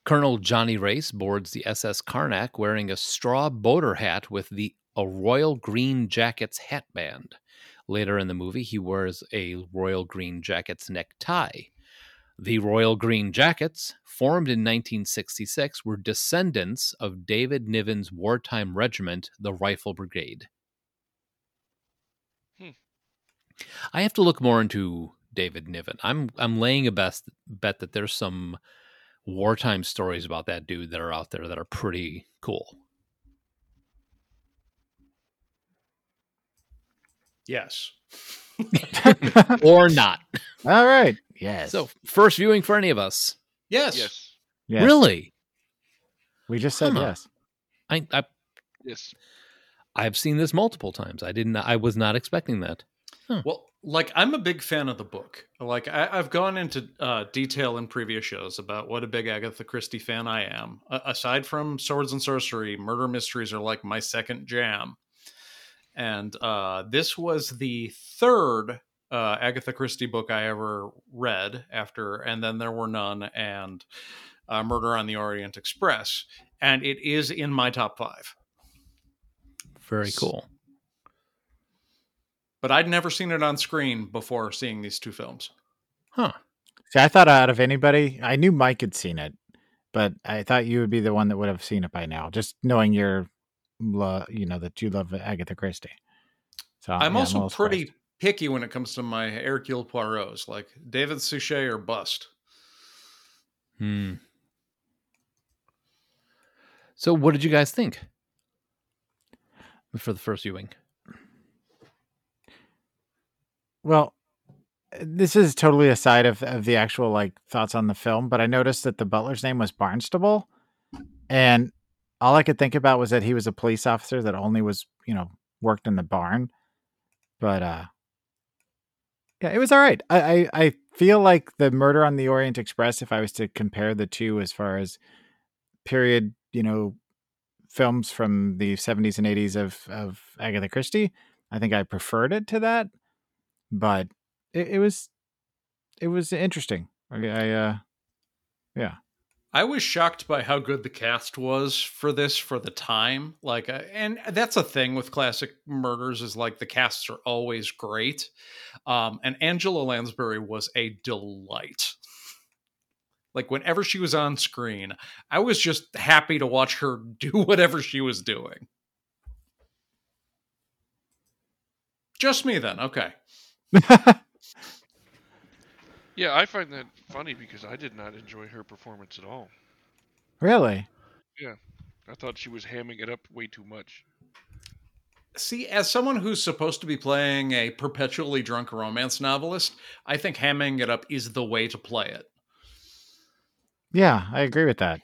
Colonel Johnny Race boards the SS Karnak wearing a straw boater hat with the a Royal Green Jackets hat band. Later in the movie, he wears a Royal Green Jackets necktie. The Royal Green Jackets, formed in 1966, were descendants of David Niven's wartime regiment, the Rifle Brigade. Hmm. I have to look more into David Niven. I'm I'm laying a best bet that there's some wartime stories about that dude that are out there that are pretty cool. Yes. or not. all right. Yes. So, first viewing for any of us. Yes. Yes. Yes. Really? We just said Huh. yes. I, I Yes. I've seen this multiple times. I didn't I was not expecting that. Well, like I'm a big fan of the book. Like I, I've gone into uh, detail in previous shows about what a big Agatha Christie fan I am. Aside from Swords and Sorcery, murder mysteries are like my second jam. And uh, this was the third uh, Agatha Christie book I ever read after, and then there were none, and uh, Murder on the Orient Express, and it is in my top five. Very cool. But I'd never seen it on screen before seeing these two films. Huh. See, I thought out of anybody, I knew Mike had seen it, but I thought you would be the one that would have seen it by now, just knowing your, lo- you know, that you love Agatha Christie. So I'm yeah, a also little pretty surprised. picky when it comes to my Hercule Poirot's, like David Suchet or bust. Hmm. So what did you guys think? For the first viewing. Well, this is totally aside of, of the actual like thoughts on the film, but I noticed that the butler's name was Barnstable, and all I could think about was that he was a police officer that only was you know worked in the barn, but uh, Yeah, it was all right. I, I I feel like the Murder on the Orient Express. If I was to compare the two as far as period, you know, films from the seventies and eighties of of Agatha Christie, I think I preferred it to that. But it, it was it was interesting. I, I uh, yeah. I was shocked by how good the cast was for this for the time. Like, uh, and that's a thing with classic murders is like the casts are always great. Um, and Angela Lansbury was a delight. Like whenever she was on screen, I was just happy to watch her do whatever she was doing. Just me then. Okay. Yeah, I find that funny because I did not enjoy her performance at all. really? Yeah. I thought she was hamming it up way too much. See, as someone who's supposed to be playing a perpetually drunk romance novelist, I think hamming it up is the way to play it. Yeah, I agree with that.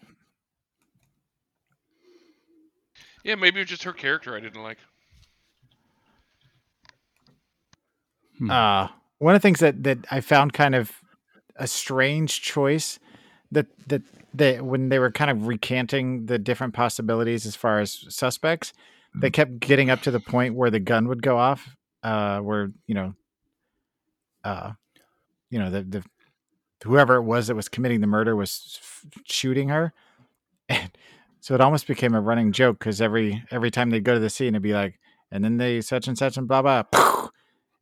Yeah, maybe it was just her character I didn't like. Hmm. Uh, one of the things that that I found kind of a strange choice that that they when they were kind of recanting the different possibilities as far as suspects, they kept getting up to the point where the gun would go off, uh, where you know, uh, you know the the whoever it was that was committing the murder was f- shooting her, and so it almost became a running joke because every every time they'd go to the scene, it'd be like, and then they such and such and blah blah,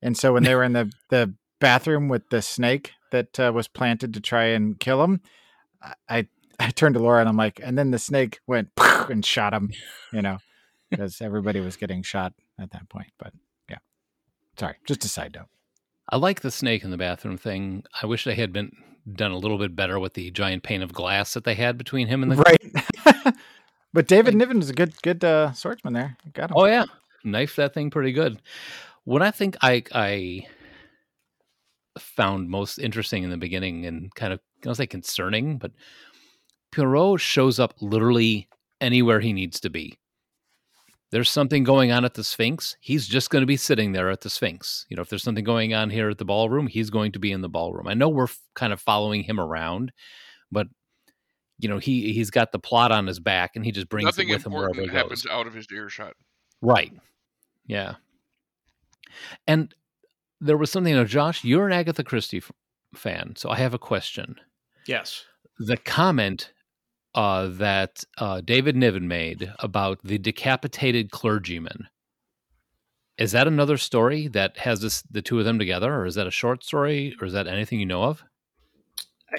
and so when they were in the the bathroom with the snake that uh, was planted to try and kill him, I- I turned to Laura and I'm like, and then the snake went and shot him, you know, because everybody was getting shot at that point. But yeah, sorry, just a side note. I like the snake in the bathroom thing. I wish they had been done a little bit better with the giant pane of glass that they had between him and the right. but David Niven was a good good uh, swordsman there. Got him. Oh yeah, knifed that thing pretty good. What I think I I found most interesting in the beginning and kind of I was say concerning, but Poirot shows up literally anywhere he needs to be. There's something going on at the Sphinx. He's just going to be sitting there at the Sphinx. You know, if there's something going on here at the ballroom, he's going to be in the ballroom. I know we're f- kind of following him around, but you know, he he's got the plot on his back and he just brings Nothing it with him wherever he important goes. happens out of his earshot. Right. Yeah. And there was something. Now, Josh, you're an Agatha Christie f- fan, so I have a question. Yes. The comment uh, that uh, David Niven made about the decapitated clergyman is that another story that has this the two of them together, or is that a short story, or is that anything you know of?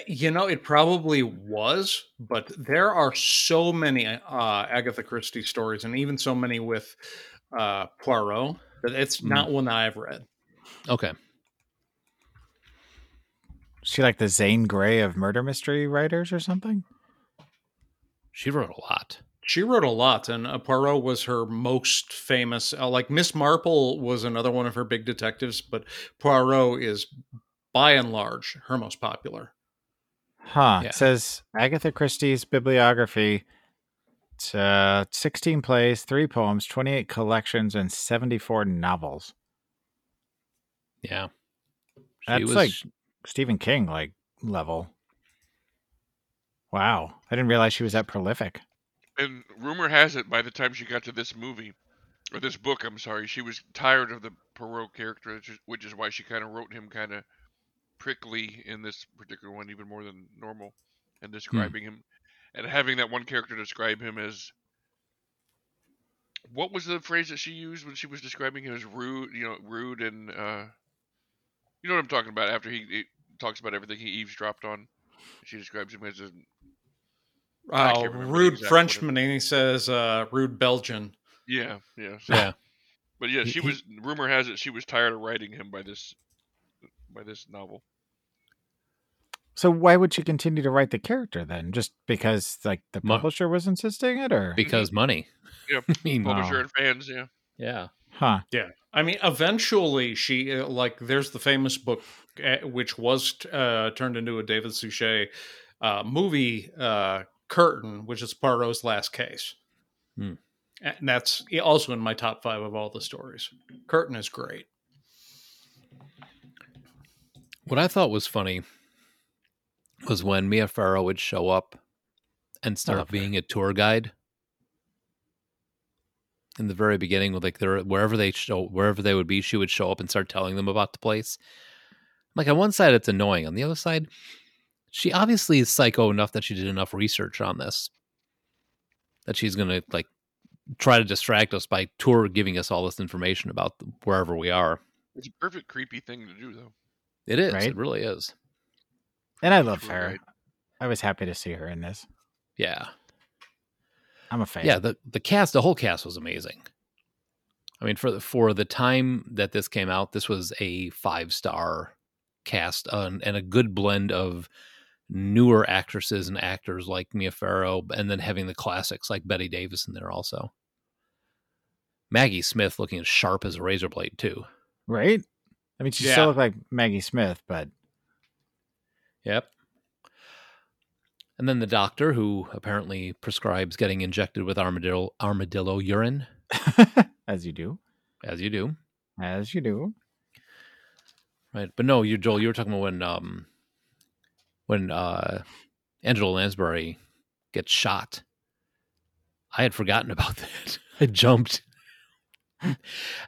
You know, it probably was, but there are so many uh, Agatha Christie stories, and even so many with uh, Poirot that it's Mm. not one that I've read. Okay. Is she like the Zane Grey of murder mystery writers or something? She wrote a lot. She wrote a lot, and uh, Poirot was her most famous. Uh, like Miss Marple was another one of her big detectives, but Poirot is by and large her most popular. Huh. Yeah. It says Agatha Christie's bibliography. It's uh, 16 plays, three poems, 28 collections, and 74 novels. Yeah. She That's was- like Stephen King like level. Wow. I didn't realize she was that prolific. And rumor has it, by the time she got to this movie, or this book, I'm sorry, she was tired of the Poirot character, which is, which is why she kind of wrote him kind of prickly in this particular one, even more than normal, and describing him, and having that one character describe him as. What was the phrase that she used when she was describing him as rude? You know, rude and uh, you know what I'm talking about. After he, he talks about everything he eavesdropped on, she describes him as a Oh, rude exactly Frenchman, and he says uh, rude Belgian. yeah, yeah. so- Yeah. But yeah, she was. Rumor has it she was tired of writing him by this, by this novel. So why would she continue to write the character then? Just because like the Mo- publisher was insisting it or because money. Yeah, I mean, Publisher and fans, yeah. yeah. huh. Yeah. I mean, eventually, she uh, like there's the famous book uh, which was uh, turned into a David Suchet uh, movie, uh, Curtain, which is Poirot's last case, Hmm. and that's also in my top five of all the stories. Curtain is great. What I thought was funny was when Mia Farrow would show up and start being a tour guide. In the very beginning with like their wherever they show wherever they would be she would show up and start telling them about the place. Like on one side it's annoying. On the other side she obviously is psycho enough that she did enough research on this that she's gonna like try to distract us by tour giving us all this information about wherever we are. It's a perfect creepy thing to do, though. it is. Right? it really is And I love her. I was happy to see her in this. yeah I'm a fan. yeah the the cast the whole cast was amazing i mean for the for the time that this came out this was a five star cast uh, and a good blend of newer actresses and actors like mia farrow and then having the classics like bette davis in there also maggie smith looking as sharp as a razor blade too Right? I mean, she Yeah. still looked like Maggie Smith, but yep and then the doctor who apparently prescribes getting injected with armadillo armadillo urine as you do, as you do as you do. Right. But no, you Joel, you were talking about when um when uh Angela Lansbury gets shot. I had forgotten about that. I jumped. and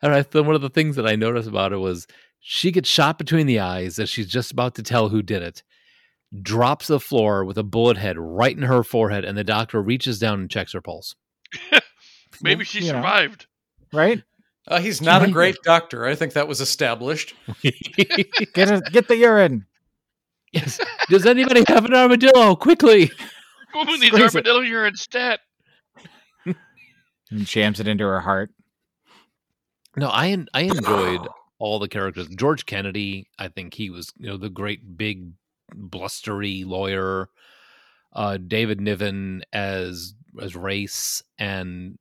I thought one of the things that I noticed about it was she gets shot between the eyes as she's just about to tell who did it, drops the floor with a bullet head right in her forehead, and the doctor reaches down and checks her pulse. Maybe she you know, survived. right? Uh, he's not a great doctor. I think that was established. Get a, get the urine. yes. Does anybody have an armadillo? Quickly. Who needs Squeeze it. armadillo urine stat? And jams it into her heart. No, I I enjoyed all the characters. George Kennedy, I think he was you know the great big blustery lawyer. Uh, David Niven as as race, and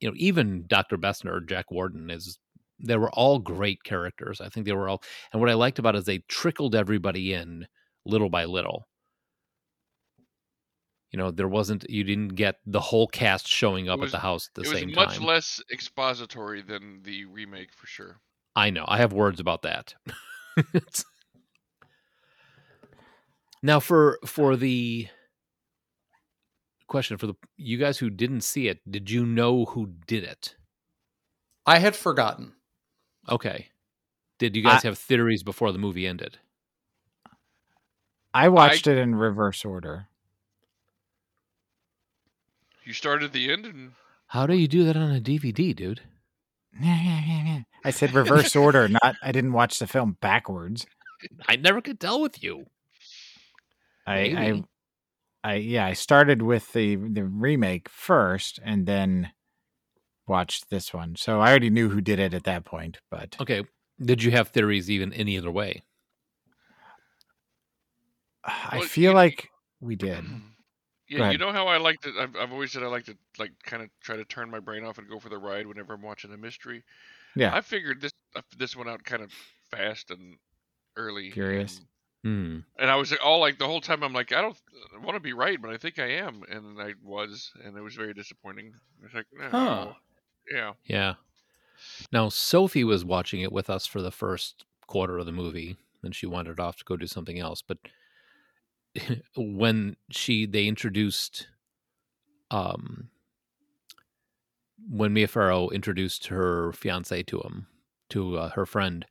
you know even Doctor Bessner, Jack Warden is. They were all great characters. I think they were all, and what I liked about it is they trickled everybody in little by little. You know, there wasn't you didn't get the whole cast showing up was- at the house at the same time. was much time. less expository than the remake for sure. I know. I have words about that. It's- now for for the question for the you guys who didn't see it, did you know who did it? I had forgotten. Okay. Did you guys have theories before the movie ended? I watched it in reverse order. You started at the end and How do you do that on a DVD, dude? I said reverse order, not I didn't watch the film backwards. I never could tell with you. I, I, I, yeah, I started with the the remake first, and then watched this one. So I already knew who did it at that point. But Okay. Did you have theories even any other way? I Well, feel you- like we did. Yeah, you know how I like to. I've, I've always said I like to like kind of try to turn my brain off and go for the ride whenever I'm watching a mystery. Yeah. I figured this uh, this one out kind of fast and early. Curious. And, Hmm. and I was all like the whole time I'm like I don't want to be right, but I think I am, and I was, and it was very disappointing. It's like, eh, Huh. yeah, Yeah. Now Sophie was watching it with us for the first quarter of the movie, and she wandered off to go do something else. But when she they introduced, um, when Mia Farrow introduced her fiance to him, to uh, her friend,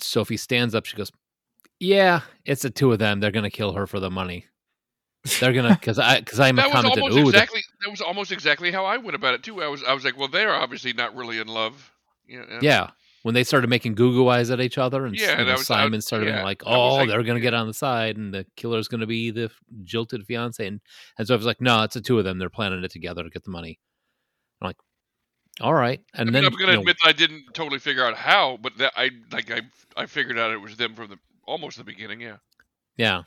Sophie stands up. She goes, "Yeah, it's the two of them. They're gonna kill her for the money. They're gonna because I because I that was commented, almost exactly that was almost exactly how I went about it too. I was I was like, well, they're obviously not really in love. Yeah, Yeah. When they started making goo goo eyes at each other, and Yeah, and was- Simon started being like, "Oh, like- they're gonna get on the side, and the killer's gonna be the jilted fiance," and and so I was like, "No, it's the two of them. They're planning it together to get the money." I'm like, "All right," and I mean, then I'm gonna know, admit that I didn't totally figure out how, but that I like I I figured out it was them from the almost the beginning. Yeah. yeah,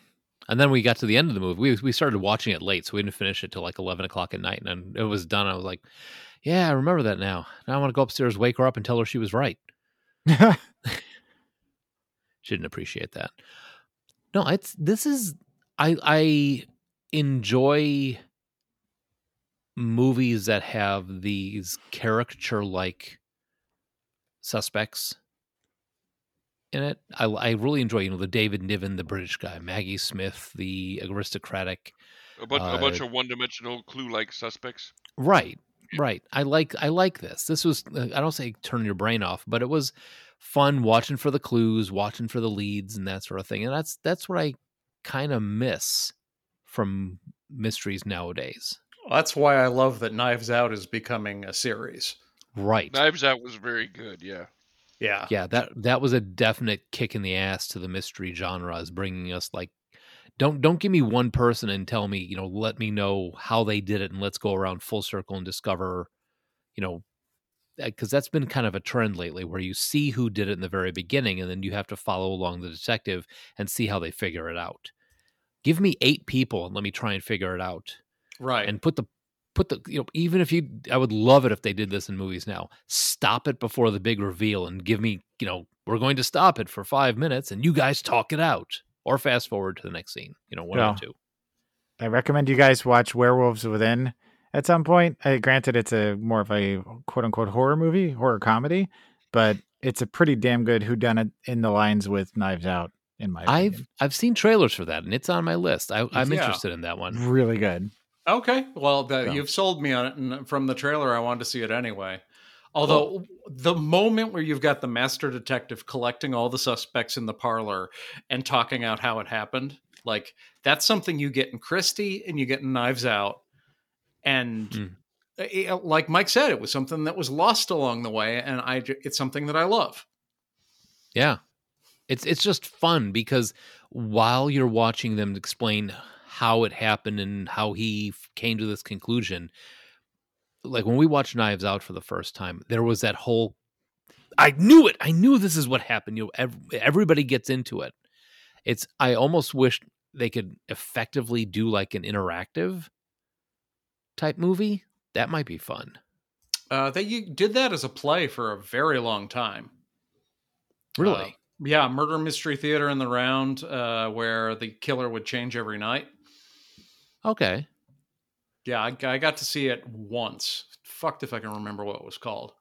and then we got to the end of the movie. We we started watching it late, so we didn't finish it till like eleven o'clock at night, and then it was done. I was like, "Yeah, I remember that now. Now I want to go upstairs, wake her up, and tell her she was right." She didn't appreciate that. No, it's this is I I enjoy movies that have these caricature like suspects. In it. I, I really enjoy, you know, the David Niven, the British guy, Maggie Smith, the aristocratic. A bunch, a bunch Uh, of one-dimensional clue-like suspects. Right, right. I like I like this. This was uh, I don't say turn your brain off, but it was fun watching for the clues, watching for the leads, and that sort of thing. And that's that's what I kind of miss from mysteries nowadays. That's why I love that Knives Out is becoming a series. Right. Knives Out was very good. Yeah. Yeah. yeah that that was a definite kick in the ass to the mystery genre is bringing us like don't don't give me one person and tell me you know let me know how they did it and let's go around full circle and discover you know because that's been kind of a trend lately where you see who did it in the very beginning and then you have to follow along the detective and see how they figure it out give me eight people and let me try and figure it out Right. and put the put the you know even if you i would love it if they did this in movies now stop it before the big reveal and give me you know we're going to stop it for five minutes and you guys talk it out or fast forward to the next scene you know one Yeah. or two I recommend you guys watch Werewolves Within at some point. Uh, granted, it's a more of a quote unquote horror movie, horror comedy, but it's a pretty damn good whodunit in the lines with Knives Out. In my i've i've seen trailers for that and it's on my list I, i'm Yeah. interested in that one really good. Okay. Well, the, So- you've sold me on it, and from the trailer, I wanted to see it anyway. Although the moment where you've got the master detective collecting all the suspects in the parlor and talking out how it happened, like that's something you get in Christie and you get in Knives Out, and Mm. it- like Mike said, it was something that was lost along the way, and I it's something that I love. Yeah. It's it's just fun because while you're watching them explain how it happened and how he came to this conclusion, like when we watched Knives Out for the first time, there was that whole I knew it. I knew this is what happened. You know, ev- everybody gets into it. It's I almost wish they could effectively do like an interactive type movie. That might be fun. Uh, they you did that as a play for a very long time. Really? Uh, yeah, murder mystery theater in the round, uh, where the killer would change every night. Okay. Yeah, I, I got to see it once. Fucked if I can remember what it was called,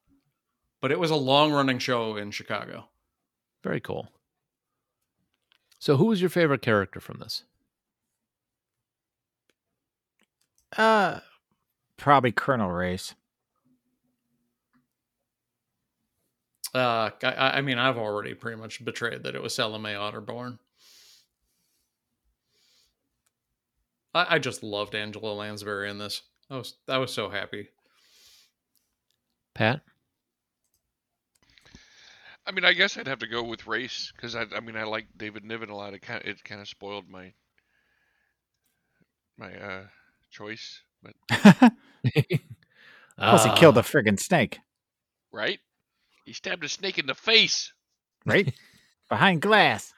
but it was a long running show in Chicago. Very cool. So, who was your favorite character from this? Uh, probably Colonel Race. Uh, I, I mean, I've already pretty much betrayed that it was Salome Otterborn. I, I just loved Angela Lansbury in this. I was I was so happy. Pat? I mean, I guess I'd have to go with race because I, I mean, I like David Niven a lot. It kind, it kind of spoiled my my uh choice, but Plus, he killed Ah, a friggin' snake, right? He stabbed a snake in the face. right? Behind glass.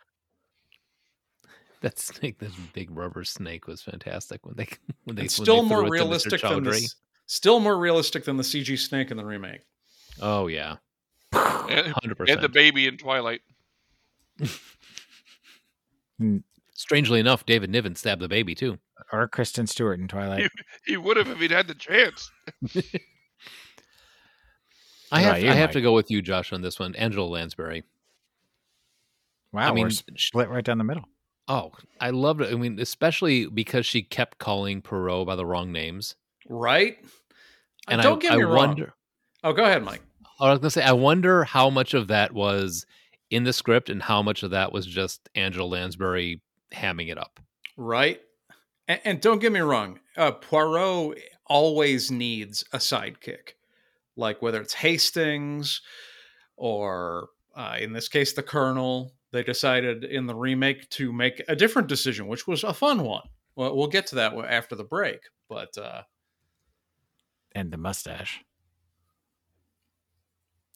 That snake, this big rubber snake, was fantastic when they when they It's when still they more threw it to Mr. realistic than the still more realistic than the CG snake in the remake. Oh yeah, hundred percent. and the baby in Twilight. Hmm. Strangely enough, David Niven stabbed the baby too. Or Kristen Stewart in Twilight. He would have if he'd had the chance. I have about you, I have to go with you, Josh, on this one. Angela Lansbury. Wow, I mean, we're split right down the middle. Oh, I loved it. I mean, especially because she kept calling Poirot by the wrong names. Right? And Don't I, get I me wrong. wonder. Oh, go ahead, Mike. I was gonna say, I wonder how much of that was in the script and how much of that was just Angela Lansbury hamming it up. Right? And, and don't get me wrong. Uh, Poirot always needs a sidekick, like whether it's Hastings or, uh, in this case, the Colonel. They decided in the remake to make a different decision, which was a fun one. Well, we'll get to that after the break, but uh, And the mustache.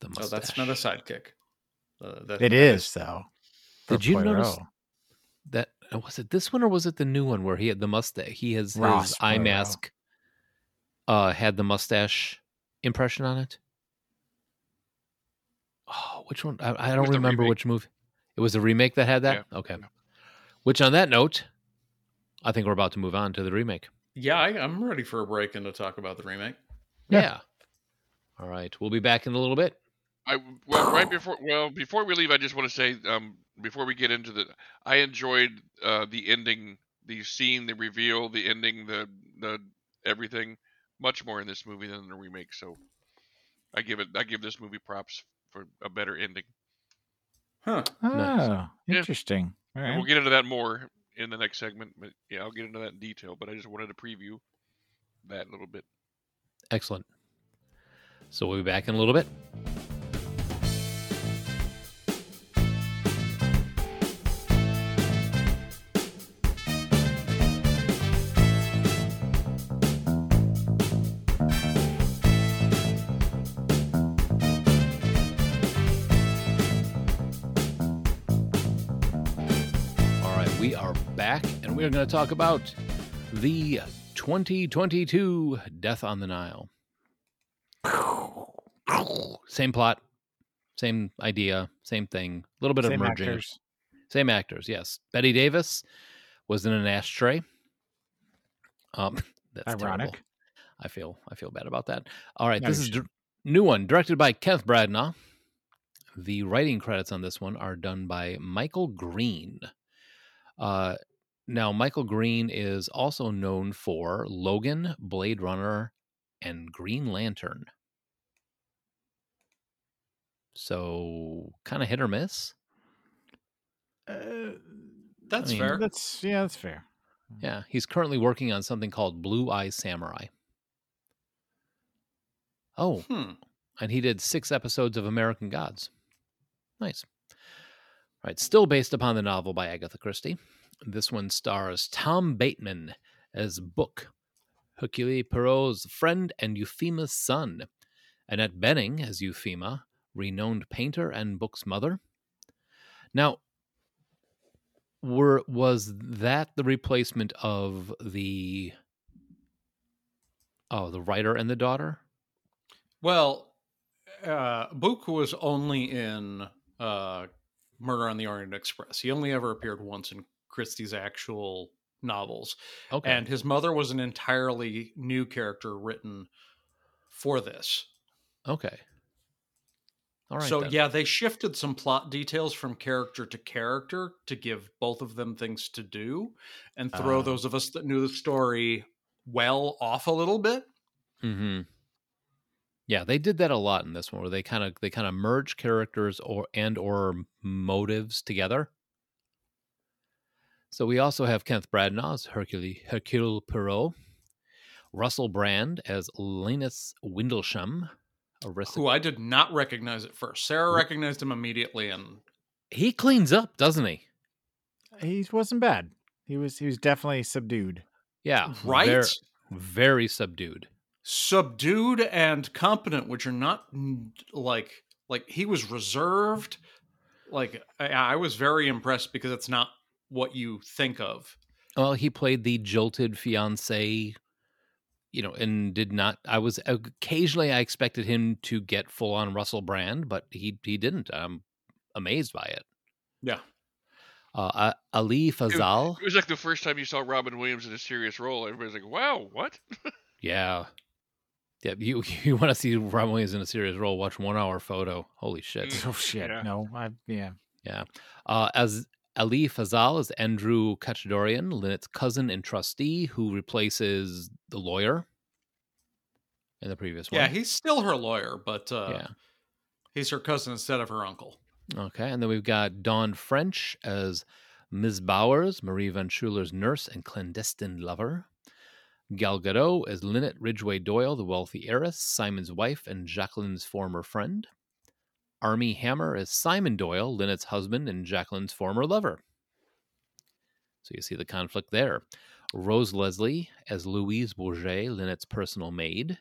The oh, that's not a sidekick. Uh, that, It is, though. Did you notice that uh, was it this one or was it the new one where he had the mustache? He has Ross his eye mask. Uh, had the mustache impression on it. Oh, which one? I, I don't was remember remake. which movie. It was the remake that had that. Okay. Which, on that note, I think we're about to move on to the remake. Yeah, I, I'm ready for a break and to talk about the remake. Yeah. Yeah. All right. We'll be back in a little bit. I well right before well before we leave, I just want to say um before we get into the, I enjoyed uh the ending, the scene, the reveal, the ending, the the everything much more in this movie than the remake. So I give it I give this movie props for a better ending. Huh. Oh, Yeah. interesting. All And right. we'll get into that more in the next segment. But yeah, I'll get into that in detail. But I just wanted to preview that a little bit. Excellent. So we'll be back in a little bit. We're going to talk about the 2022 Death on the Nile. Same plot, same idea, same thing. A little bit Same of merging. actors. Same actors, yes. Bette Davis was in an ashtray. Um, that's terrible. Ironic. I feel I feel bad about that. All right, No, this is dir- new one directed by Kenneth Branagh. The writing credits on this one are done by Michael Green. Uh, now, Michael Green is also known for Logan, Blade Runner, and Green Lantern. So, kind of hit or miss. Uh, That's mean, fair. that's yeah, that's fair. Yeah, he's currently working on something called Blue Eye Samurai. Oh, Hmm. and he did six episodes of American Gods. Nice. All right, still based upon the novel by Agatha Christie. This one stars Tom Bateman as Book, Hercule Poirot's friend and Euphemia's son, Annette Bening as Euphemia, renowned painter and Book's mother. Now, were was that the replacement of the oh the writer and the daughter? Well, uh, Book was only in uh, Murder on the Orient Express. He only ever appeared once in Christie's actual novels. Okay, And his mother was an entirely new character written for this. okay. All right. so, then. yeah, they shifted some plot details from character to character to give both of them things to do and throw Ah. those of us that knew the story well off a little bit. hmm Yeah, they did that a lot in this one, where they kind of they kind of merge characters or and or motives together. So we also have Kenneth Branagh as Hercule Hercule Poirot, Russell Brand as Linus Windlesham. Arrested. Who I did not recognize at first. Sarah recognized him immediately, and He cleans up, doesn't he? He wasn't bad. He was he was definitely subdued. Yeah, right, ver- very subdued. subdued and competent, which are not like like he was reserved. Like I, I was very impressed because it's not what you think of. Well, he played the jilted fiance, you know, and did not. I was occasionally I expected him to get full on Russell Brand, but he he didn't. I'm amazed by it. Yeah. Uh, uh, Ali Fazal, It was like the first time you saw Robin Williams in a serious role. Everybody's like, "Wow, what?" yeah, yeah. You you want to see Robin Williams in a serious role? Watch One Hour Photo. Holy shit! Mm. Oh shit! Yeah. No, I yeah. Yeah. Uh, as Ali Fazal is Andrew Katchadourian, Lynette's cousin and trustee, who replaces the lawyer in the previous one. Yeah, he's still her lawyer, but uh, yeah. he's her cousin instead of her uncle. Okay, and then we've got Dawn French as Ms. Bowers, Marie Van Schuyler's nurse and clandestine lover. Gal Gadot as Lynette Ridgeway Doyle, the wealthy heiress, Simon's wife and Jacqueline's former friend. Armie Hammer as Simon Doyle, Lynette's husband and Jacqueline's former lover. So you see the conflict there. Rose Leslie as Louise Bourget, Lynette's personal maid.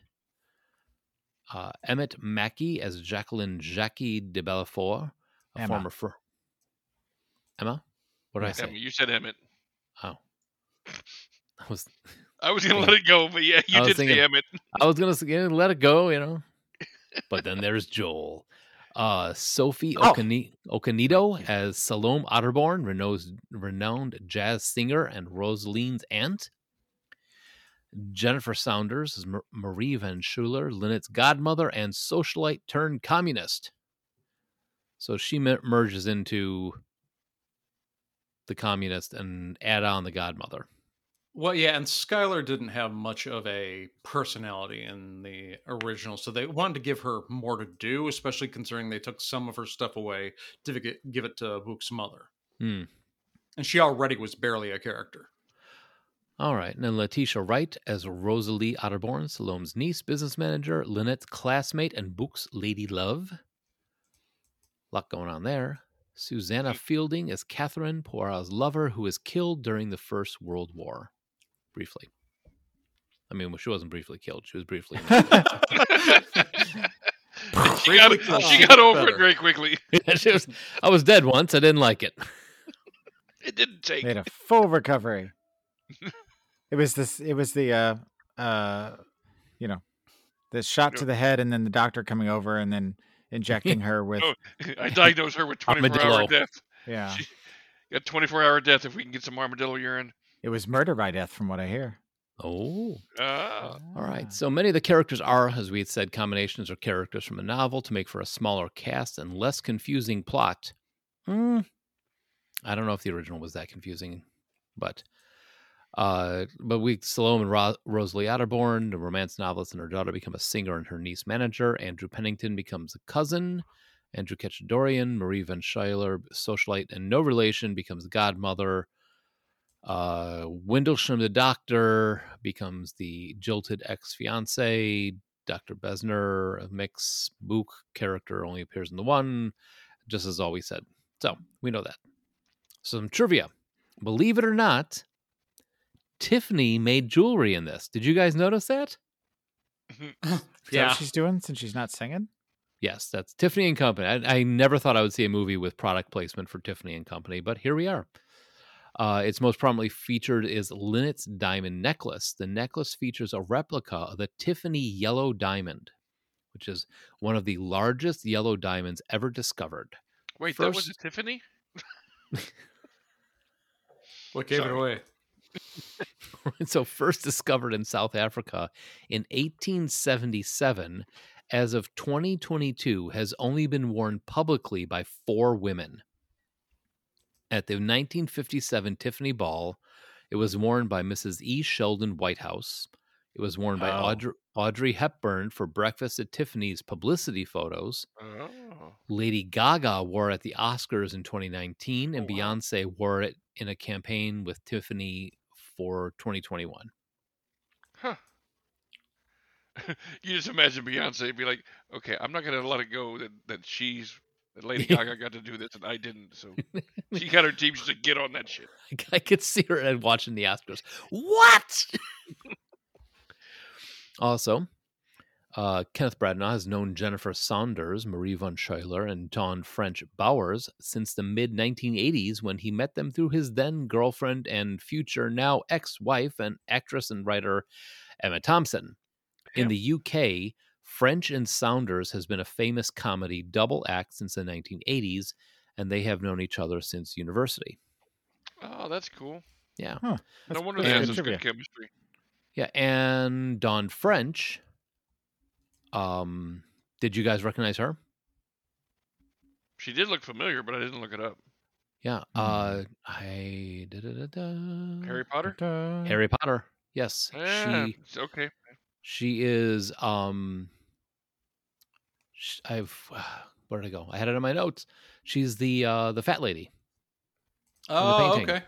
Uh, Emmett Mackey as Jacqueline Jackie de Bellefort, a Emma. former fr- Emma. What did I say? Emmett, you said Emmett. Oh, I was I was gonna let it go, but yeah, you I was did thinking- say Emmett. I was gonna say, yeah, let it go, you know. But then there's Joel. Uh, Sophie Oh. Okanito as Salome Otterborn, Renault's renowned jazz singer and Rosaline's aunt. Jennifer Saunders as Marie Van Schuyler, Lynette's godmother and socialite turned communist. So she merges into the communist and add on the godmother. Well, yeah, and Schuyler didn't have much of a personality in the original, so they wanted to give her more to do, especially considering they took some of her stuff away to give it to Book's mother. Hmm. And she already was barely a character. All right. And then Letitia Wright as Rosalie Otterborn, Salome's niece, business manager, Lynette's classmate, and Book's lady love. A lot going on there. Susanna Fielding as Catherine, Poirot's lover, who was killed during the First World War. Briefly. I mean, well, she wasn't briefly killed. She was briefly. she got, killed. she got over Better. it very quickly. She was- I was dead once. I didn't like it. It didn't take. Made a full recovery. it was this. It was the uh uh, you know, the shot to the head, and then the doctor coming over, and then injecting her with Oh, I diagnosed her with 24 hour death. yeah. She got 24 hour death if we can get some armadillo urine. It was murder by death, from what I hear. Oh. Ah, All right. So many of the characters are, as we had said, combinations or characters from a novel to make for a smaller cast and less confusing plot. Hmm. I don't know if the original was that confusing, but uh, but we Salome and Ro- Rosalie Otterborn, the romance novelist, and her daughter become a singer and her niece manager. Andrew Pennington becomes a cousin. Andrew Katchadourian, Marie Van Schuyler, socialite and no relation, becomes godmother. Uh, Windlesham, the doctor, becomes the jilted ex fiance. Dr. Bessner, a mix Book character, only appears in the one, just as always said. So we know that. Some trivia. Believe it or not, Tiffany made jewelry in this. Did you guys notice that? Is that Yeah. what she's doing since she's not singing? Yes, that's Tiffany and Company. I, I never thought I would see a movie with product placement for Tiffany and Company, but here we are. Uh, its most prominently featured is Lynette's diamond necklace. The necklace features a replica of the Tiffany yellow diamond, which is one of the largest yellow diamonds ever discovered. wait, that was a Tiffany? What gave it away? so first discovered in South Africa in 1877, as of 2022, has only been worn publicly by four women. At the 1957 Tiffany Ball, it was worn by Mrs. E. Sheldon Whitehouse. It was worn by Oh. Audrey, Audrey Hepburn for Breakfast at Tiffany's publicity photos. Oh. Lady Gaga wore it at the Oscars in 2019, and Oh, wow. Beyonce wore it in a campaign with Tiffany for 2021. Huh. you just imagine Beyonce be like, okay, I'm not gonna let it go that, that she's that Lady Gaga got to do this and I didn't. So she got her team just to get on that shit. I could see her and watching the Oscars. What? also, uh, Kenneth Branagh has known Jennifer Saunders, Marie von Schuyler, and Dawn French Bowers since the mid 1980s when he met them through his then girlfriend and future now ex wife and actress and writer Emma Thompson. In the UK, French and Saunders has been a famous comedy double act since the 1980s, and they have known each other since university. Oh, that's cool. Yeah. No That's- wonder they have such good chemistry. Yeah, and Dawn French. Um, did you guys recognize her? She did look familiar, but I didn't look it up. Yeah. Uh, I da-da-da-da. Harry Potter. Da- Harry Potter. Yes, Yeah, she it's okay. she is. Um, sh- I've where did I go? I had it in my notes. She's the uh the fat lady. Oh, painting. okay.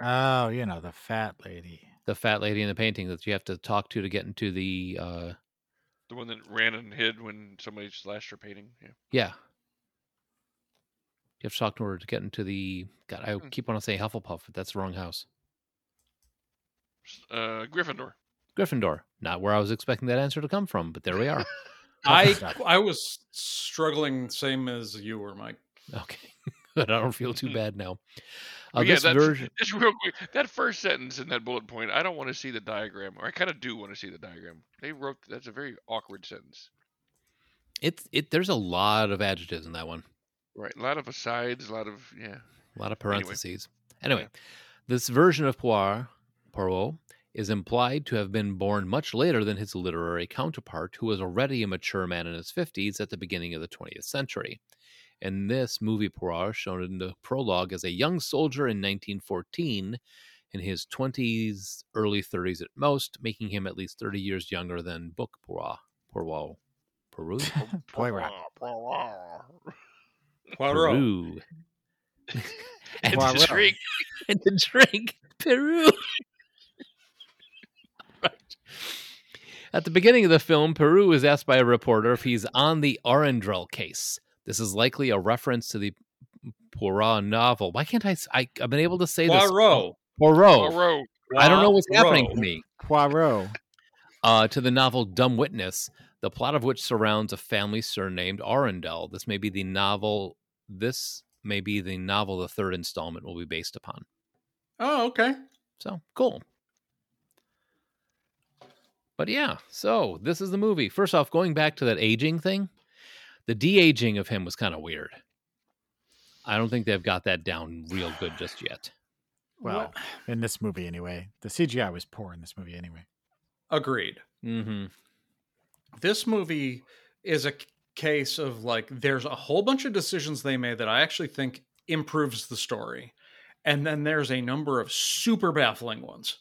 Oh, you know, the fat lady. The fat lady in the painting that you have to talk to to get into the uh The one that ran and hid when somebody slashed her painting. Yeah. yeah. You have to talk to her to get into the God, I Hmm. keep on saying Hufflepuff, but that's the wrong house. Uh, Gryffindor. Gryffindor. Not where I was expecting that answer to come from, but there we are. I. I was struggling same as you were, Mike. okay. Good. I don't feel too bad now. Uh, But yeah, this that's, version. just real quick. That first sentence in that bullet point, I don't want to see the diagram, or I kind of do want to see the diagram. They wrote that's a very awkward sentence. It's it. There's a lot of adjectives in that one. Right, a lot of asides, a lot of yeah. A lot of parentheses. Anyway, Yeah. this version of Poirot, Poirot is implied to have been born much later than his literary counterpart, who was already a mature man in his 50s at the beginning of the 20th century. In this movie, Poirot shown in the prologue as a young soldier in 1914, in his 20s, early 30s at most, making him at least 30 years younger than Book Poirot. Poirot. Peru? Oh, Poirot. Poirot. Peru. And Poirot. the drink. and the drink Peru. Right. At the beginning of the film, Peru is asked by a reporter if he's on the Arundel case. This is likely a reference to the Poirot novel. Why can't I? I have been able to say this. Poirot. Poirot. Poirot. I don't know what's happening to me. Poirot. Uh, to the novel Dumb Witness, the plot of which surrounds a family surnamed Arundel. This may be the novel. This may be the novel the third installment will be based upon. Oh, okay. So cool. But yeah, so this is the movie. First off, going back to that aging thing, the de aging of him was kind of weird. I don't think they've got that down real good just yet. Well, in this movie anyway. The CGI was poor in this movie anyway. Agreed. Mm-hmm. This movie is a case of like there's a whole bunch of decisions they made that I actually think improves the story. And then there's a number of super baffling ones.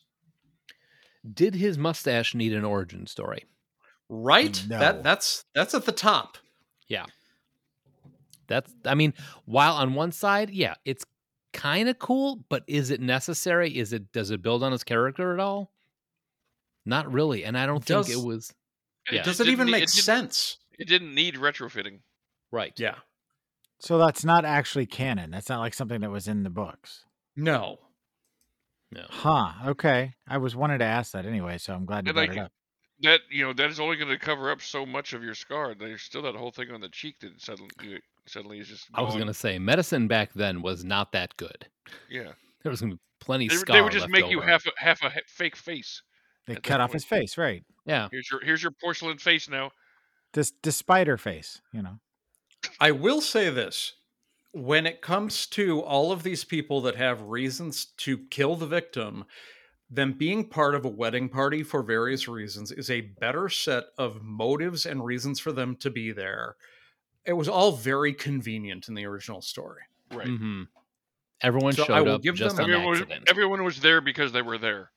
Did his mustache need an origin story? Right? No. That that's that's at the top. Yeah. That's, I mean, while on one side, yeah, it's kind of cool, but is it necessary? Is it, does it build on his character at all? Not really. And I don't think Does- it was And Yeah. Does it didn't even need- make it sense? It didn't need retrofitting. right. Yeah. So that's not actually canon. That's not like something that was in the books. No. No. Huh. Okay. I was wanted to ask that anyway, so I'm glad you And, brought like, it up. That you know that is only going to cover up so much of your scar. There's still that whole thing on the cheek that suddenly suddenly is just. I was gone. going to say medicine back then was not that good. Yeah. There was going to be plenty They, scar they would just left make you over. half a half a he- fake face. They at cut off point. his face, right? Yeah. Here's your here's your porcelain face now. This the spider face, you know. I will say this. When it comes to all of these people that have reasons to kill the victim, then being part of a wedding party for various reasons is a better set of motives and reasons for them to be there. It was all very convenient in the original story. Right. hmm Everyone So showed up just them- on Everyone was, accident. everyone was there because they were there.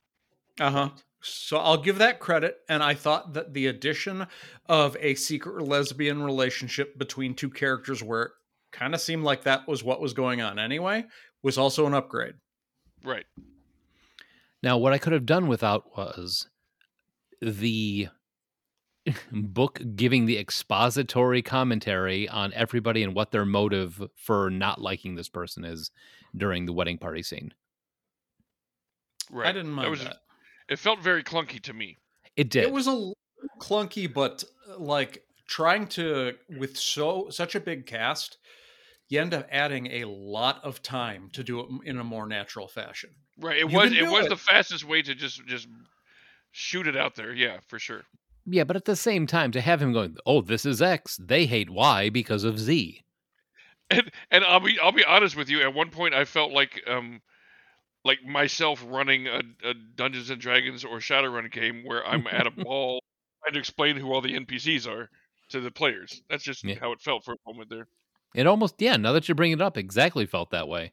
Uh huh. So I'll give that credit. And I thought that the addition of a secret lesbian relationship between two characters where it kind of seemed like that was what was going on anyway was also an upgrade. Right. Now, what I could have done without was the book giving the expository commentary on everybody and what their motive for not liking this person is during the wedding party scene. Right. I didn't mind was, that. It felt very clunky to me. It did. It was a clunky, but uh, like trying to with so such a big cast, you end up adding a lot of time to do it in a more natural fashion. Right. It You was it was it. the fastest way to just just shoot it out there. Yeah, for sure. yeah, but at the same time, to have him going, "Oh, this is X. They hate Y because of Z." And and I'll be I'll be honest with you. At one point, I felt like um like myself running a, a Dungeons and Dragons or Shadowrun game where I'm at a ball trying to explain who all the NPCs are to the players. That's just Yeah. how it felt for a moment there. It almost, yeah. Now that you bring it up, exactly felt that way.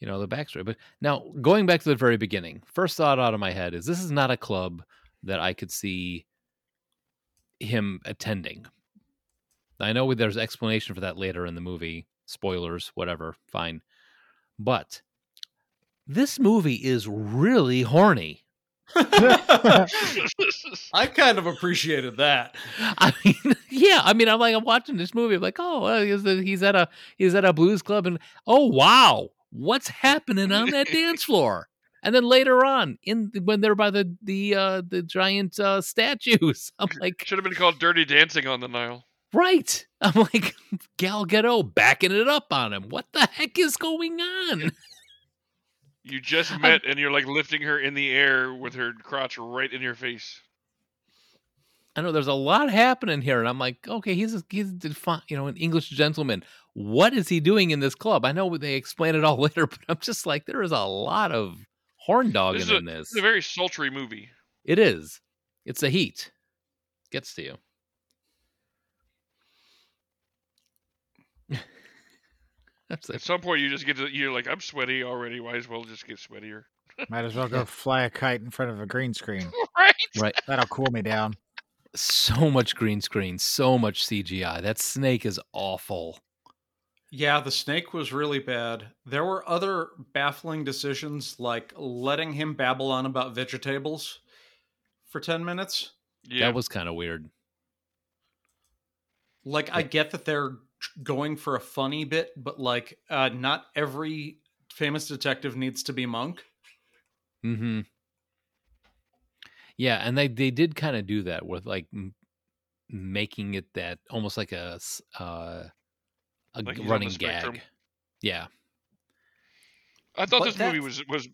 You know the backstory, but now going back to the very beginning, first thought out of my head is this is not a club that I could see him attending. I know there's explanation for that later in the movie. Spoilers, whatever, fine. But this movie is really horny. I kind of appreciated that. I mean, yeah. I mean, I'm like, I'm watching this movie. I'm like, oh, he's, he's at a he's at a blues club, and oh wow, what's happening on that dance floor? And then later on, in when they're by the the uh, the giant uh, statues, I'm like, Should have been called Dirty Dancing on the Nile. right? I'm like, Gal Gadot backing it up on him. What the heck is going on? You just met and you're like lifting her in the air with her crotch right in your face. I know there's a lot happening here, and I'm like, okay, he's a, he's a fi- you know an English gentleman. What is he doing in this club? I know they explain it all later, but I'm just like, there is a lot of horn dogging This a- in this. It's a very sultry movie. It is. It's the heat. Gets to you. That's At some point, you just get to you're like, I'm sweaty already. Might as well just get sweatier. Might as well go fly a kite in front of a green screen. right? Right. That'll cool me down. So much green screen, so much CGI. That snake is awful. Yeah, the snake was really bad. There were other baffling decisions like letting him babble on about vegetables for 10 minutes. Yeah. That was kind of weird. Like I get that they're tr- going for a funny bit, but like uh not every famous detective needs to be monk. Mm-hmm. Yeah, and they they did kind of do that with like m- making it that almost like a s- uh, a Like g- he's on the running gag. Yeah, I thought But this movie was was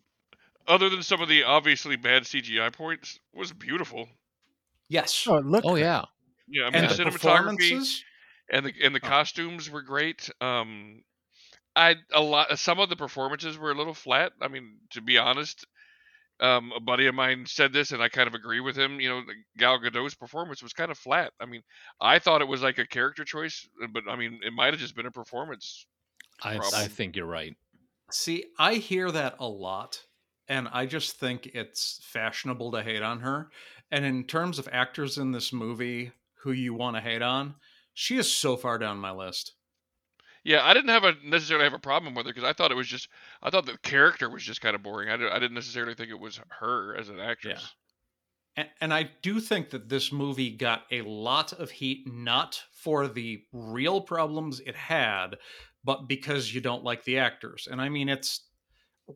other than some of the obviously bad CGI points, was beautiful. Yes. Oh, look. oh yeah, Yeah, I mean and the the cinematography performances and the and the Oh. costumes were great. Um, I a lot some of the performances were a little flat. I mean, to be honest, um, a buddy of mine said this, and I kind of agree with him. You know, Gal Gadot's performance was kind of flat. I mean, I thought it was like a character choice, but I mean, it might have just been a performance. I I think you're right. See, I hear that a lot, and I just think it's fashionable to hate on her. And in terms of actors in this movie who you want to hate on, she is so far down my list. Yeah, I didn't have a necessarily have a problem with her because I thought it was just I thought the character was just kind of boring. I, did, I didn't necessarily think it was her as an actress. And, and I do think that this movie got a lot of heat, not for the real problems it had, but because you don't like the actors. And I mean, it's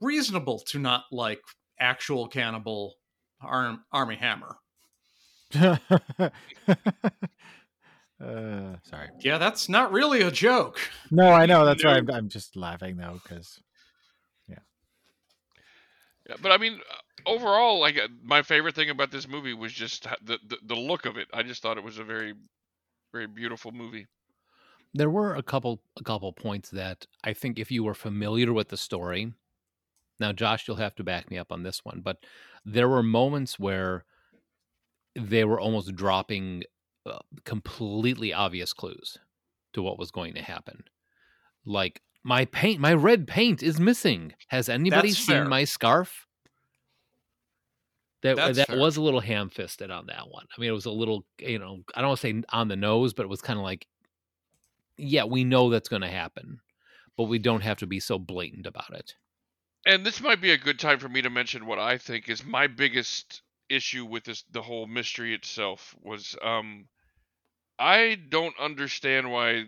reasonable to not like actual cannibal Arm, Armie Hammer. uh, sorry. Yeah, that's not really a joke. No, I know. That's why I'm, I'm just laughing though, because Yeah, yeah. but I mean, uh, overall, like uh, my favorite thing about this movie was just the, the the look of it. I just thought it was a very, very beautiful movie. There were a couple a couple points that I think if you were familiar with the story. Now, Josh, you'll have to back me up on this one, but there were moments where they were almost dropping completely obvious clues to what was going to happen. Like my paint, my red paint is missing. Has anybody That's seen fair. my scarf? That That's that fair. was a little ham-fisted on that one. I mean, it was a little, you know, I don't want to say on the nose, but it was kind of like, yeah, we know that's going to happen, but we don't have to be so blatant about it. And this might be a good time for me to mention what I think is my biggest issue with this the whole mystery itself was um I don't understand why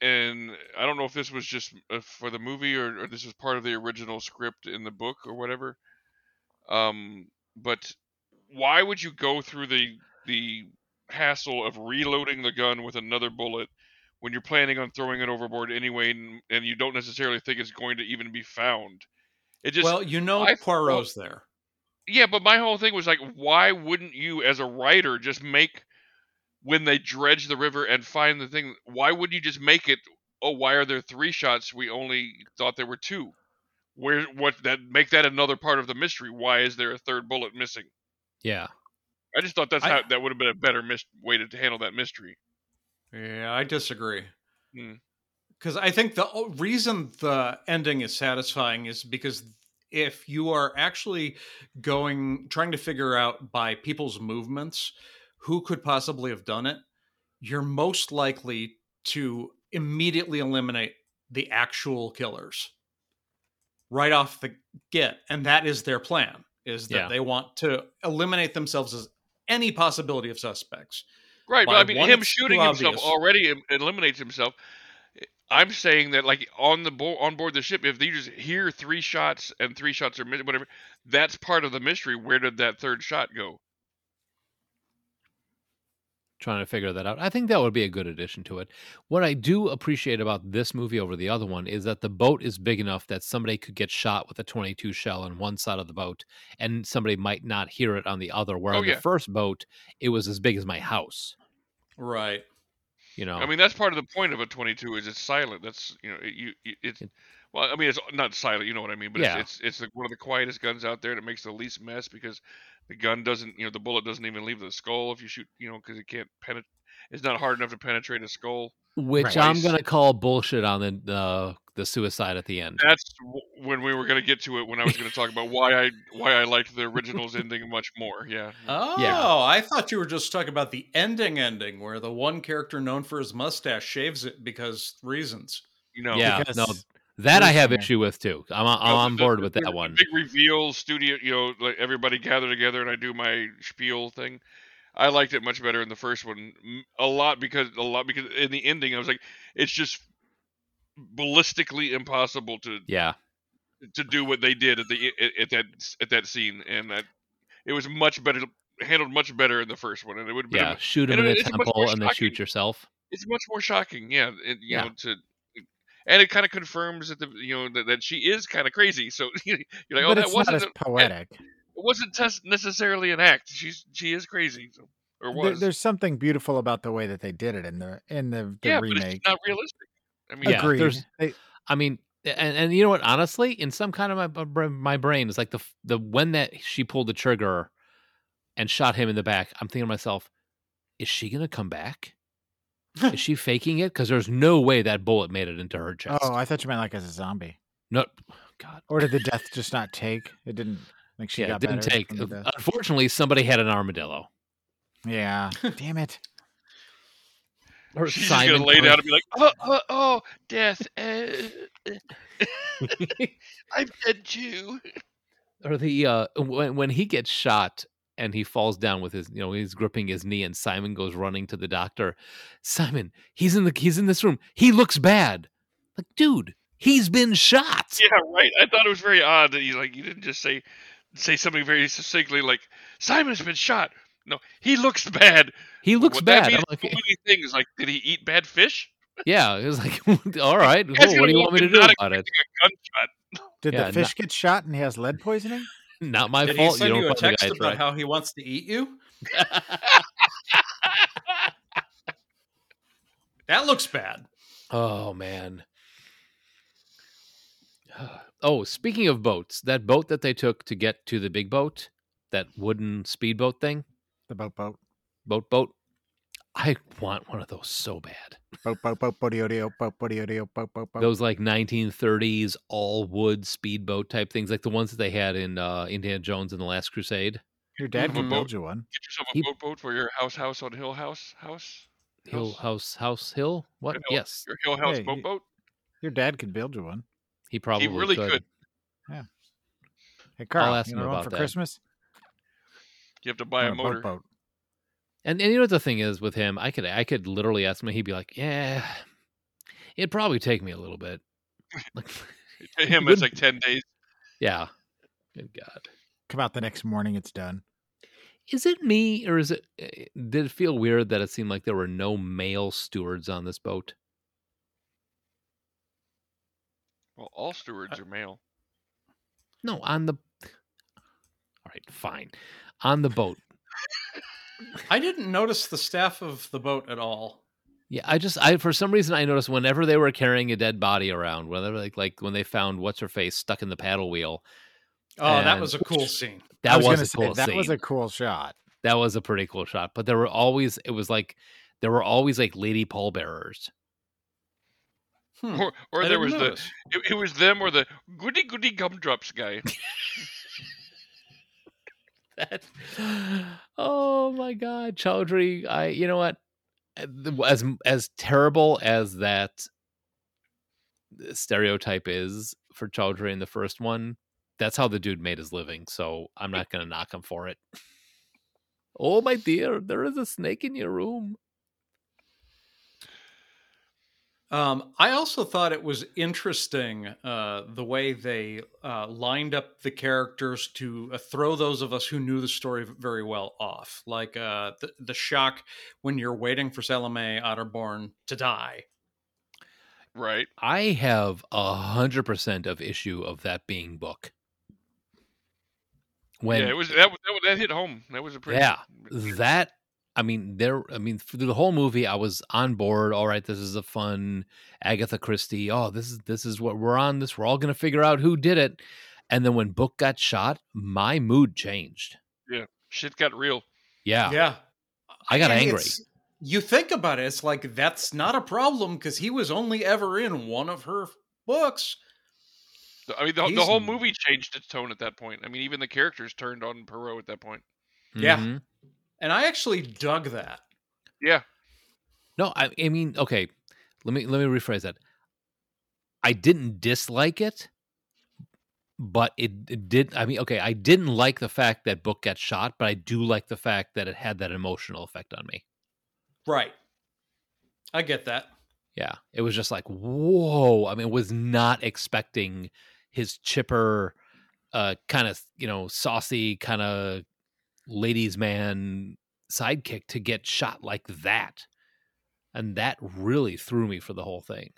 and I don't know if this was just uh, for the movie or, or this was part of the original script in the book or whatever. Um but why would you go through the the hassle of reloading the gun with another bullet when you're planning on throwing it overboard anyway and, and you don't necessarily think it's going to even be found? It just well, you know I Poirot's there. yeah, but my whole thing was like, why wouldn't you, as a writer, just make when they dredge the river and find the thing? Why would you just make it? Oh, why are there three shots? We only thought there were two. Where what that make that another part of the mystery? Why is there a third bullet missing? Yeah. I just thought that's I- how that would have been a better mis- way to handle that mystery. Yeah, I disagree. Hmm. Because I think the reason the ending is satisfying is because if you are actually going, trying to figure out by people's movements who could possibly have done it, you're most likely to immediately eliminate the actual killers right off the get. And that is their plan, is that Yeah. they want to eliminate themselves as any possibility of suspects. Right, but I mean, him shooting too himself obvious. already eliminates himself. I'm saying that, like on the bo- on board the ship, if you just hear three shots and three shots are missing, whatever, that's part of the mystery. Where did that third shot go? Trying to figure that out. I think that would be a good addition to it. What I do appreciate about this movie over the other one is that the boat is big enough that somebody could get shot with a 22 shell on one side of the boat and somebody might not hear it on the other. Where Oh, on yeah. the first boat, it was as big as my house. Right. You know, I mean, that's part of the point of a 22 is it's silent. That's you know, it, you, it's It- Well, I mean, it's not silent. You know what I mean? But Yeah. it's it's, it's one of the quietest guns out there. and it makes the least mess because the gun doesn't, you know, the bullet doesn't even leave the skull if you shoot, you know, because it can't penetrate. It's not hard enough to penetrate a skull. Which Right. I'm gonna call bullshit on the uh, the suicide at the end. That's w- when we were going to get to it. When I was going to talk about why I why I liked the original's ending much more. Yeah. Oh, yeah. I thought you were just talking about the ending ending where the one character known for his mustache shaves it because reasons. You know. yeah, because no, that I have issue with too. I'm I'm No, on board the- with that the one. Big reveal studio, you know, like everybody gather together and I do my spiel thing. I liked it much better in the first one, a lot because a lot because in the ending I was like, it's just ballistically impossible to Yeah, to do what they did at the at, at that at that scene, and that it was much better handled much better in the first one, and it would have been yeah. Shoot him in the temple and then shoot yourself. it's much more shocking, yeah. It, you Yeah. know, to and it kind of confirms that the you know that, that she is kind of crazy. So you're like, oh, but that not wasn't as a- eh, poetic. it wasn't tes- necessarily an act. She's she is crazy, so, or There, there's something beautiful about the way that they did it in the in the, the yeah, but remake. it's not realistic. I mean, Yeah, Agreed. there's- They- I mean, and, and you know what? Honestly, in some kind of my my- my brain is like the the when that she pulled the trigger and shot him in the back. I'm thinking to myself, is she gonna come back? Is she faking it? Because there's no way that bullet made it into her chest. oh, I thought you meant like as a zombie. no, God. Or did the death just not take? It didn't. Like she yeah, got it didn't take. from? Unfortunately, somebody had an armadillo. Yeah. Damn it. Or she's Simon just gonna lay coming- down and be like, oh, oh, oh death. Uh, I'm dead too. or the uh when when he gets shot and he falls down with his you know he's gripping his knee and Simon goes running to the doctor. Simon, he's in the he's in this room. He looks bad. Like, dude, he's been shot. Yeah, right. I thought it was very odd that you like you didn't just say say something very succinctly like Simon's been shot. No, he looks bad. He looks what bad. That I'm means like, so many things. Like, did he eat bad fish? yeah, it was like, all right, Guy's cool, what do you want me to do about it? A gunshot. Did Yeah, the fish get shot and he has lead poisoning? Not my Did he fault. send you you, don't a text guys about right. how he wants to eat you? That looks bad. Oh man. Oh, speaking of boats, that boat that they took to get to the big boat, that wooden speedboat thing, The boat, boat, boat boat. I want one of those so bad. Those like 1930s all wood speedboat type things, like the ones that they had in uh, Indiana Jones and the Last Crusade. Your dad can Mhm. build you one. Get yourself a He- boat boat for your house house on Hill House house. Hill House. House House Hill. What? Hill- Yes, Your Hill House Hey, boat he- boat. Your dad could build you one. he probably He really could. could. Hey, Carl, ask you him know one about for that. Christmas? You have to buy a motor. Boat, boat. And and you know what the thing is with him, I could I could literally ask him, he'd be like, "Yeah, it'd probably take me a little bit." Like, To him, Good- it's like ten days. yeah. Good God. Come out the next morning, it's done. Is it me or is it? eh, Did it feel weird that it seemed like there were no male stewards on this boat? Well, all stewards are male. No, on the. All right, fine. On the boat. I didn't notice the staff of the boat at all. Yeah, I just I for some reason I noticed whenever they were carrying a dead body around, whenever like like when they found what's her face stuck in the paddle wheel, Oh, that was a cool scene. that I was, was, gonna a say cool that was a cool shot. that was a pretty cool shot. But there were always it was like there were always like lady pallbearers. Hmm. Or, or there didn't was the it, it was them or the goody goody gumdrops guy. that. Oh my god Chaudhry I you know what? Uh, as as terrible as that stereotype is for Chaudhry in the first one that's how the dude made his living so I'm not to knock him for it. Oh my dear there is a snake in your room Um, I also thought it was interesting uh, the way they uh, lined up the characters to uh, throw those of us who knew the story very well off. Like uh, the, the shock when you're waiting for Salome Otterborn to die. Right. I have a hundred percent of issue of that being book when yeah, it was that, was- that was- that hit home. That was a pretty Yeah, that I mean, there. I mean, through the whole movie, I was on board. All right, this is a fun Agatha Christie. Oh, this is this is what we're on. This we're all gonna figure out who did it. And then when Book got shot, my mood changed. Yeah, shit got real. Yeah, Yeah. I got And angry. You think about it, it's like that's not a problem because he was only ever in one of her books. I mean, the, the whole movie changed its tone at that point. I mean, even the characters turned on Perot at that point. Yeah. Mhm. And I actually dug that. Yeah, No, I, I mean, okay. Let me let me rephrase that. I didn't dislike it, but it, it did. I mean, okay, I didn't like the fact that Book got shot, but I do like the fact that it had that emotional effect on me. Right. I get that. Yeah, it was just like whoa. I mean, was not expecting his chipper, uh, kind of you know saucy kind of ladies man sidekick to get shot like that, and that really threw me for the whole thing.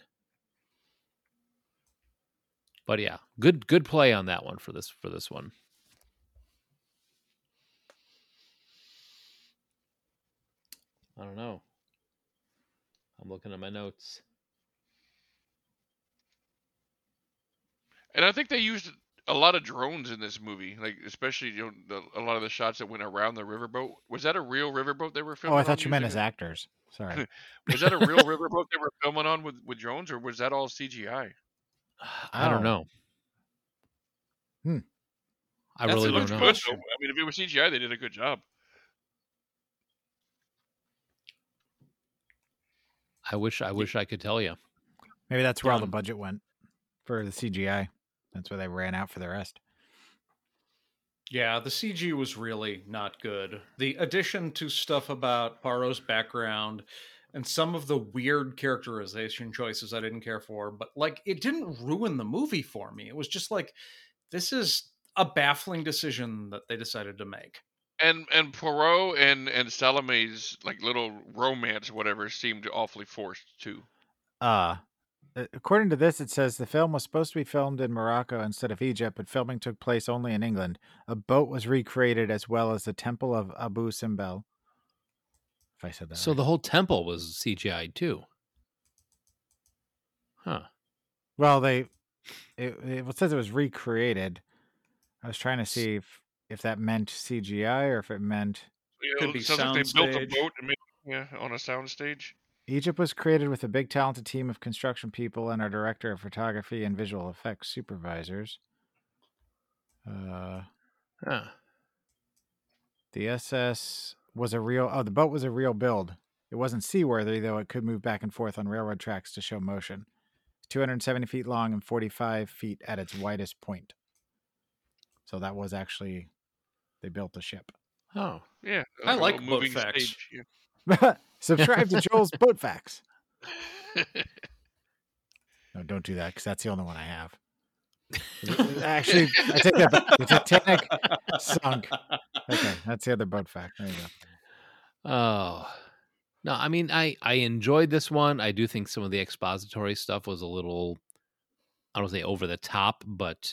But yeah, good good play on that one for this for this one. I don't know. I'm looking at my notes. and I think they used a lot of drones in this movie, like especially you know the, a lot of the shots that went around the riverboat. Was that a real riverboat they were filming? Oh. I thought you meant as it? actors. Sorry. Was that a real riverboat they were filming on with with drones, or was that all CGI? I don't Oh. know. Hmm. I That's really a don't know. good. I mean, if it was CGI, they did a good job. I wish I wish I could tell you. Maybe that's where all the budget went for the CGI. That's where they ran out for the rest. Yeah, the CG was really not good. The addition to stuff about Paro's background and some of the weird characterization choices I didn't care for, but like it didn't ruin the movie for me. It was just like this is a baffling decision that they decided to make. And and Poirot and and Salome's like little romance, whatever, seemed awfully forced too. Uh, a- according to this, it says the film was supposed to be filmed in Morocco instead of Egypt, but filming took place only in England. A boat was recreated as well as the Temple of Abu Simbel. If I said that So right. the whole temple was CGI too. Huh. well, they it, it says it was recreated. I was trying to see if if that meant CGI or if it meant You Could know, be sounds like they built a boat and made, yeah on a soundstage. Egypt was created with a big talented team of construction people and our director of photography and visual effects supervisors. Uh, Huh. the SS was a real oh the boat was a real build. It wasn't seaworthy though it could move back and forth on railroad tracks to show motion. 270 feet long and 45 feet at its widest point. So that was actually they built the ship. Oh. Yeah, I like boat moving facts. stage, yeah. Subscribe to Joel's Boat Facts. No, don't do that because that's the only one I have. Actually, I take that back. The Titanic sunk. Okay, that's the other boat fact. There you go. Oh. No, I mean I I enjoyed this one. I do think some of the expository stuff was a little I don't say over the top, but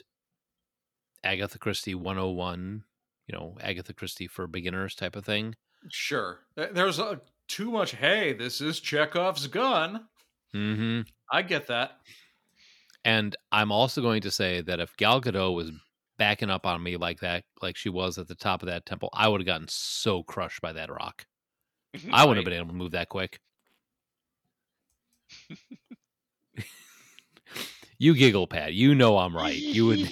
Agatha Christie 101, you know, Agatha Christie for beginners type of thing. Sure. Th- There's a, too much, hey, this is Chekhov's gun. Mhm. I get that. And I'm also going to say that if Gal Gadot was backing up on me like that, like she was at the top of that temple, I would have gotten so crushed by that rock. I wouldn't have been able to move that quick. you giggle, Pat. You know I'm right. You would,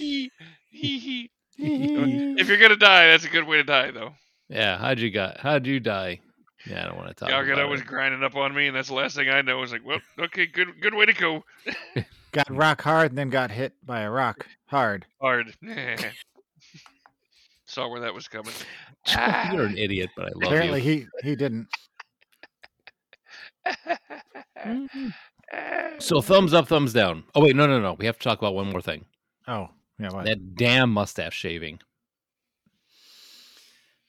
if you're gonna die, that's a good way to die, though. yeah. How'd you got? How'd you die? Yeah, I don't want to talk Gal about Gadot was it. grinding up on me, and that's the last thing I know. I was like, well, okay, good, good way to go. Got rock hard and then got hit by a rock hard. Hard. Saw where that was coming. You're an ah. idiot, but I love it. Apparently, you. he he didn't. So thumbs up, thumbs down. Oh wait, no, no, no. We have to talk about one more thing. Oh, yeah. What? That damn mustache shaving.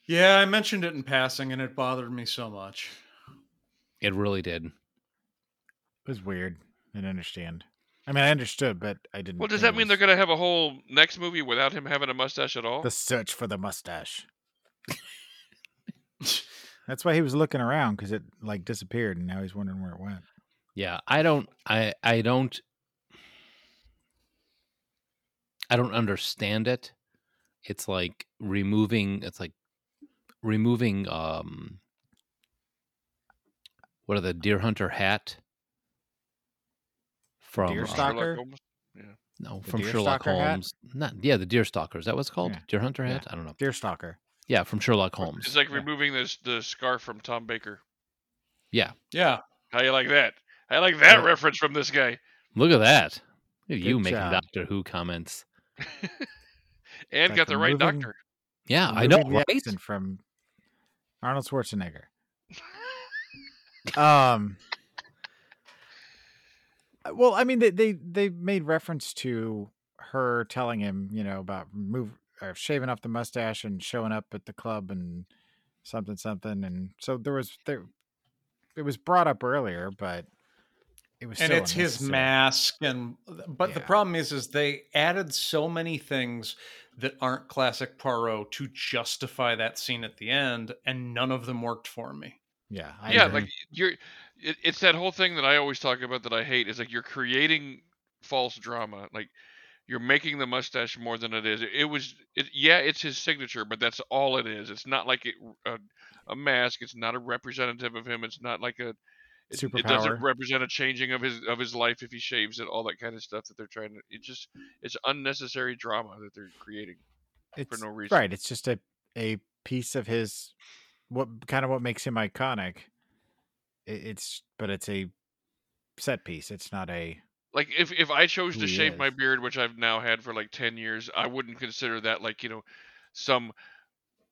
Yeah, I mentioned it in passing and it bothered me so much. It really did. It was weird. I didn't understand. I mean, I understood, but I didn't. Well, does that it mean they're gonna have a whole next movie without him having a mustache at all? the search for the mustache? That's why he was looking around because it like disappeared, and now he's wondering where it went. Yeah, I don't I I don't I don't understand it. It's like removing it's like removing um what are the deer hunter hat from Deer uh, stalker? Sherlock Holmes? no The from Sherlock stalker hat? Holmes. Not yeah, the deer stalker. Is that what's called? Yeah. Deer hunter Yeah. hat? I don't know. Deer stalker. Yeah, from Sherlock Holmes. It's like Yeah. removing this the scarf from Tom Baker. yeah. Yeah. How you like that? I like that Yeah. reference from this guy. Look at that. Look at you Good making job. Doctor Who comments. and Like got the right removing- doctor. Yeah, I know, right? from Arnold Schwarzenegger. um. Well, I mean, they, they they made reference to her telling him, you know, about move or shaving off the mustache and showing up at the club and something something, and so there was there. It was brought up earlier, but it was and still it's his mask and but the problem is is they added so many things that aren't classic Poirot to justify that scene at the end and none of them worked for me. Yeah, I yeah, agree. like you're. It, it's that whole thing that I always talk about that I hate. Is like you're creating false drama. Like you're making the mustache more than it is. It, was. It, yeah, it's his signature, but that's all it is. It's not like it, a, a mask. It's not a representative of him. It's not like a. It, it doesn't represent a changing of his of his life if he shaves it. All that kind of stuff that they're trying to. It just it's unnecessary drama that they're creating. it's for no reason. right. It's just a a piece of his what kind of what makes him iconic. It, it's but it's a set piece. It's not a Like if if I chose to shave my beard, which I've now had for like ten years, I wouldn't consider that like you know some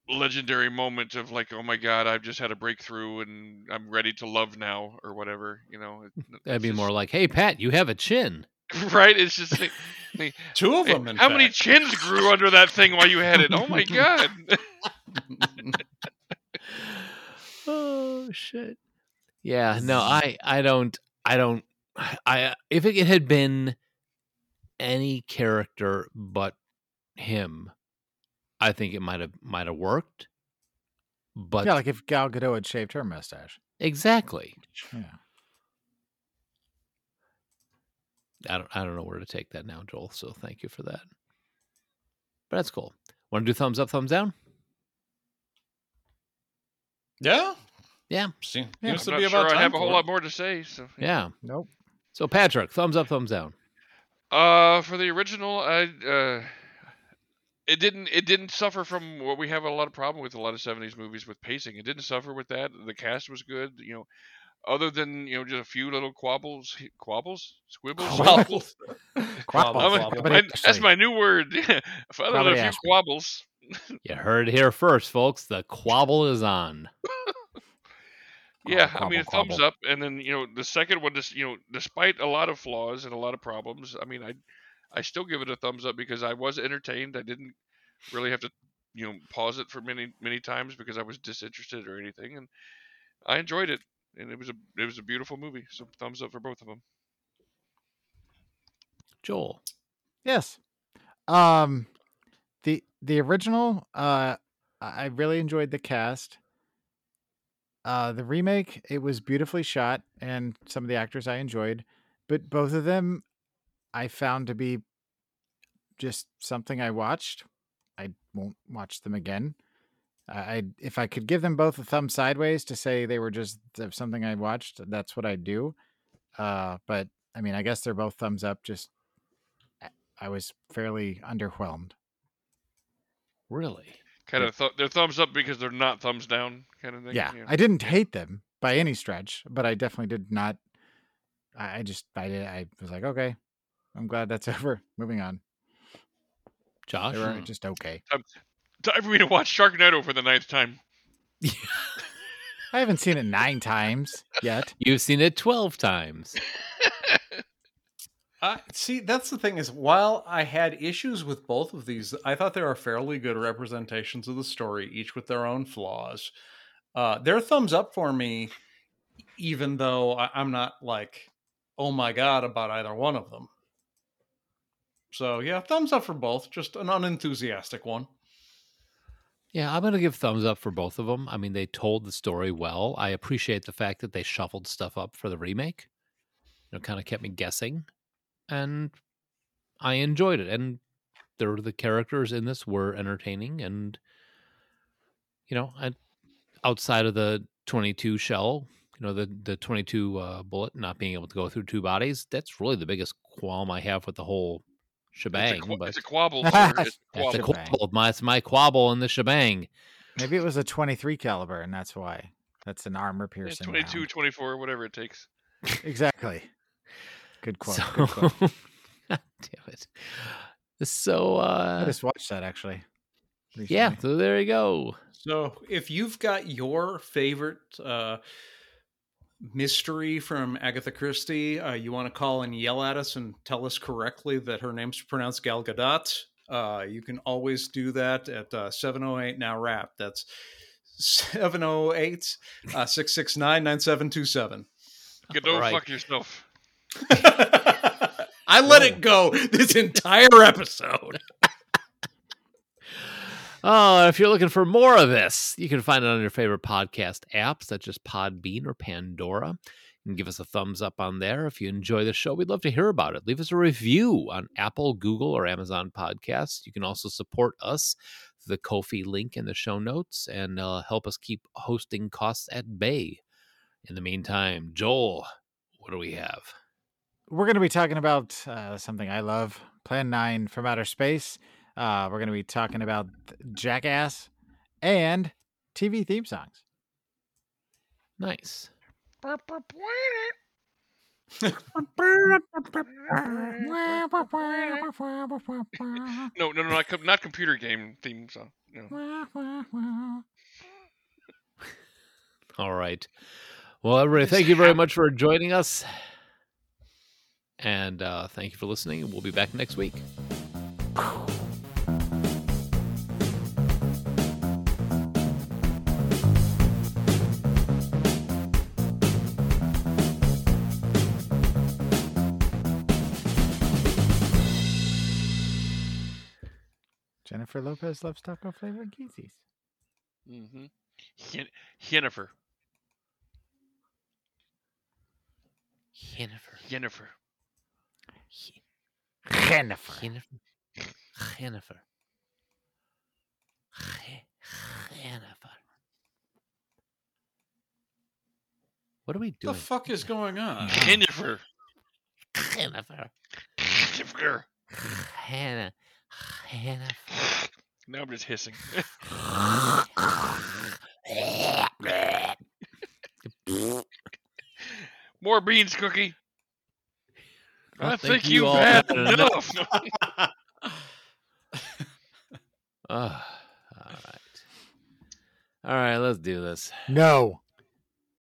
legendary moment of like oh my god I've just had a breakthrough and I'm ready to love now or whatever you know. It- That'd be just- more like, "Hey, Pat, you have a chin." right. It's just like, like, Two of hey, them in how many chins grew under that thing while you had it? Oh my god. oh shit. Yeah, no, mm. I I don't I don't I if it had been any character but him, I think it might have might have worked. But yeah, like if Gal Gadot had shaved her mustache. exactly. Yeah, I don't I don't know where to take that now, Joel. So thank you for that. But that's cool. Want to do thumbs up, thumbs down? yeah. Yeah. See, Yeah, seems I'm not be sure about I have a whole it. lot more to say. So Yeah. nope. So Patrick, thumbs up, thumbs down. Uh, for the original, I uh, it didn't it didn't suffer from what we have a lot of problem with a lot of '70s movies with pacing. It didn't suffer with that. The cast was good. You know, other than you know just a few little quabbles, quabbles, squibbles. Quabbles. Quabble, a- quabble. But that's my new word. if other than a few quabbles. You heard it here first, folks. The quabble is on. Yeah, Quabble, I mean a quabble, thumbs up, and then you know the second one, just you know, despite a lot of flaws and a lot of problems, I mean, I, I still give it a thumbs up because I was entertained. I didn't really have to, you know, pause it for many many times because I was disinterested or anything, and I enjoyed it, and it was a it was a beautiful movie. So thumbs up for both of them. Joel. Yes. Um the the original uh I I really enjoyed the cast. Uh the remake it was beautifully shot and some of the actors I enjoyed, but both of them I found to be just something I watched. I won't watch them again. I I- if I could give them both a thumb sideways to say they were just something I watched, that's what I'd do. Uh but I mean, I guess they're both thumbs up just I was fairly underwhelmed. Really? Kind of th- they're thumbs up because they're not thumbs down, kind of thing. Yeah, I didn't hate them by any stretch, but I definitely did not. I I just, I did, I was like, okay, I'm glad that's over. Moving on. Josh? They were just okay. Time for me to watch Sharknado for the ninth time. I haven't seen it nine times yet. You've seen it 12 times. Uh, see, that's the thing is, while I had issues with both of these, I thought they were fairly good representations of the story, each with their own flaws. Uh, they're thumbs up for me, even though I, I'm not like, oh my god, about either one of them. So yeah, thumbs up for both. Just an unenthusiastic one. Yeah, I'm gonna give thumbs up for both of them. I mean, they told the story well. I appreciate the fact that they shuffled stuff up for the remake. You know, kind of kept me guessing, and I enjoyed it. And there, the characters in this were entertaining, and you know, I, outside of the 22 shell, you know, the the 22 uh, bullet not being able to go through two bodies, that's really the biggest qualm I have with the whole shebang. It's a, qu- but it's a quabble. It's a that's a quabble. My, it's my quabble in the shebang. Maybe it was a 23 caliber, and that's why. That's an armor Yeah, piercing. 22, round. 24, whatever it takes. Exactly. Good quote. So, good quote. God damn it. So, uh... I just watched that actually. yeah, so there you go. So, if you've got your favorite uh, mystery from Agatha Christie, uh, you want to call and yell at us and tell us correctly that her name's pronounced Gal Gadot, uh, you can always do that at uh, 708 Now Rap. That's 708 uh, 669 9727. Go Right. fuck yourself. I let it go this entire episode. Oh, if you're looking for more of this, you can find it on your favorite podcast apps, such as Podbean or Pandora. Can give us a thumbs up on there. If you enjoy the show, we'd love to hear about it. Leave us a review on Apple, Google, or Amazon Podcasts. You can also support us through the Ko-fi link in the show notes and uh, help us keep hosting costs at bay. In the meantime, Joel, what do we have? We're going to be talking about uh, something I love Plan 9 from Outer Space. Uh, we're going to be talking about Jackass and TV theme songs. Nice. No, no, no, not, com- not computer game theme song. No. All right. Well, everybody, thank you very much for joining us. And uh, thank you for listening. We'll be back next week. Jennifer Lopez loves taco flavored Yeezys. Mm-hmm. Yen- Yennefer. Jennifer. Yennefer. Jennifer. Jennifer. Jennifer. Jennifer. What are we doing? the fuck is going on? Yennefer. Jennifer. Yennefer. Hannah. Jennifer. Now I'm just hissing. More beans, Cookie. I I, think think, you you've all had had enough. Oh, all right. All right, let's do this. No.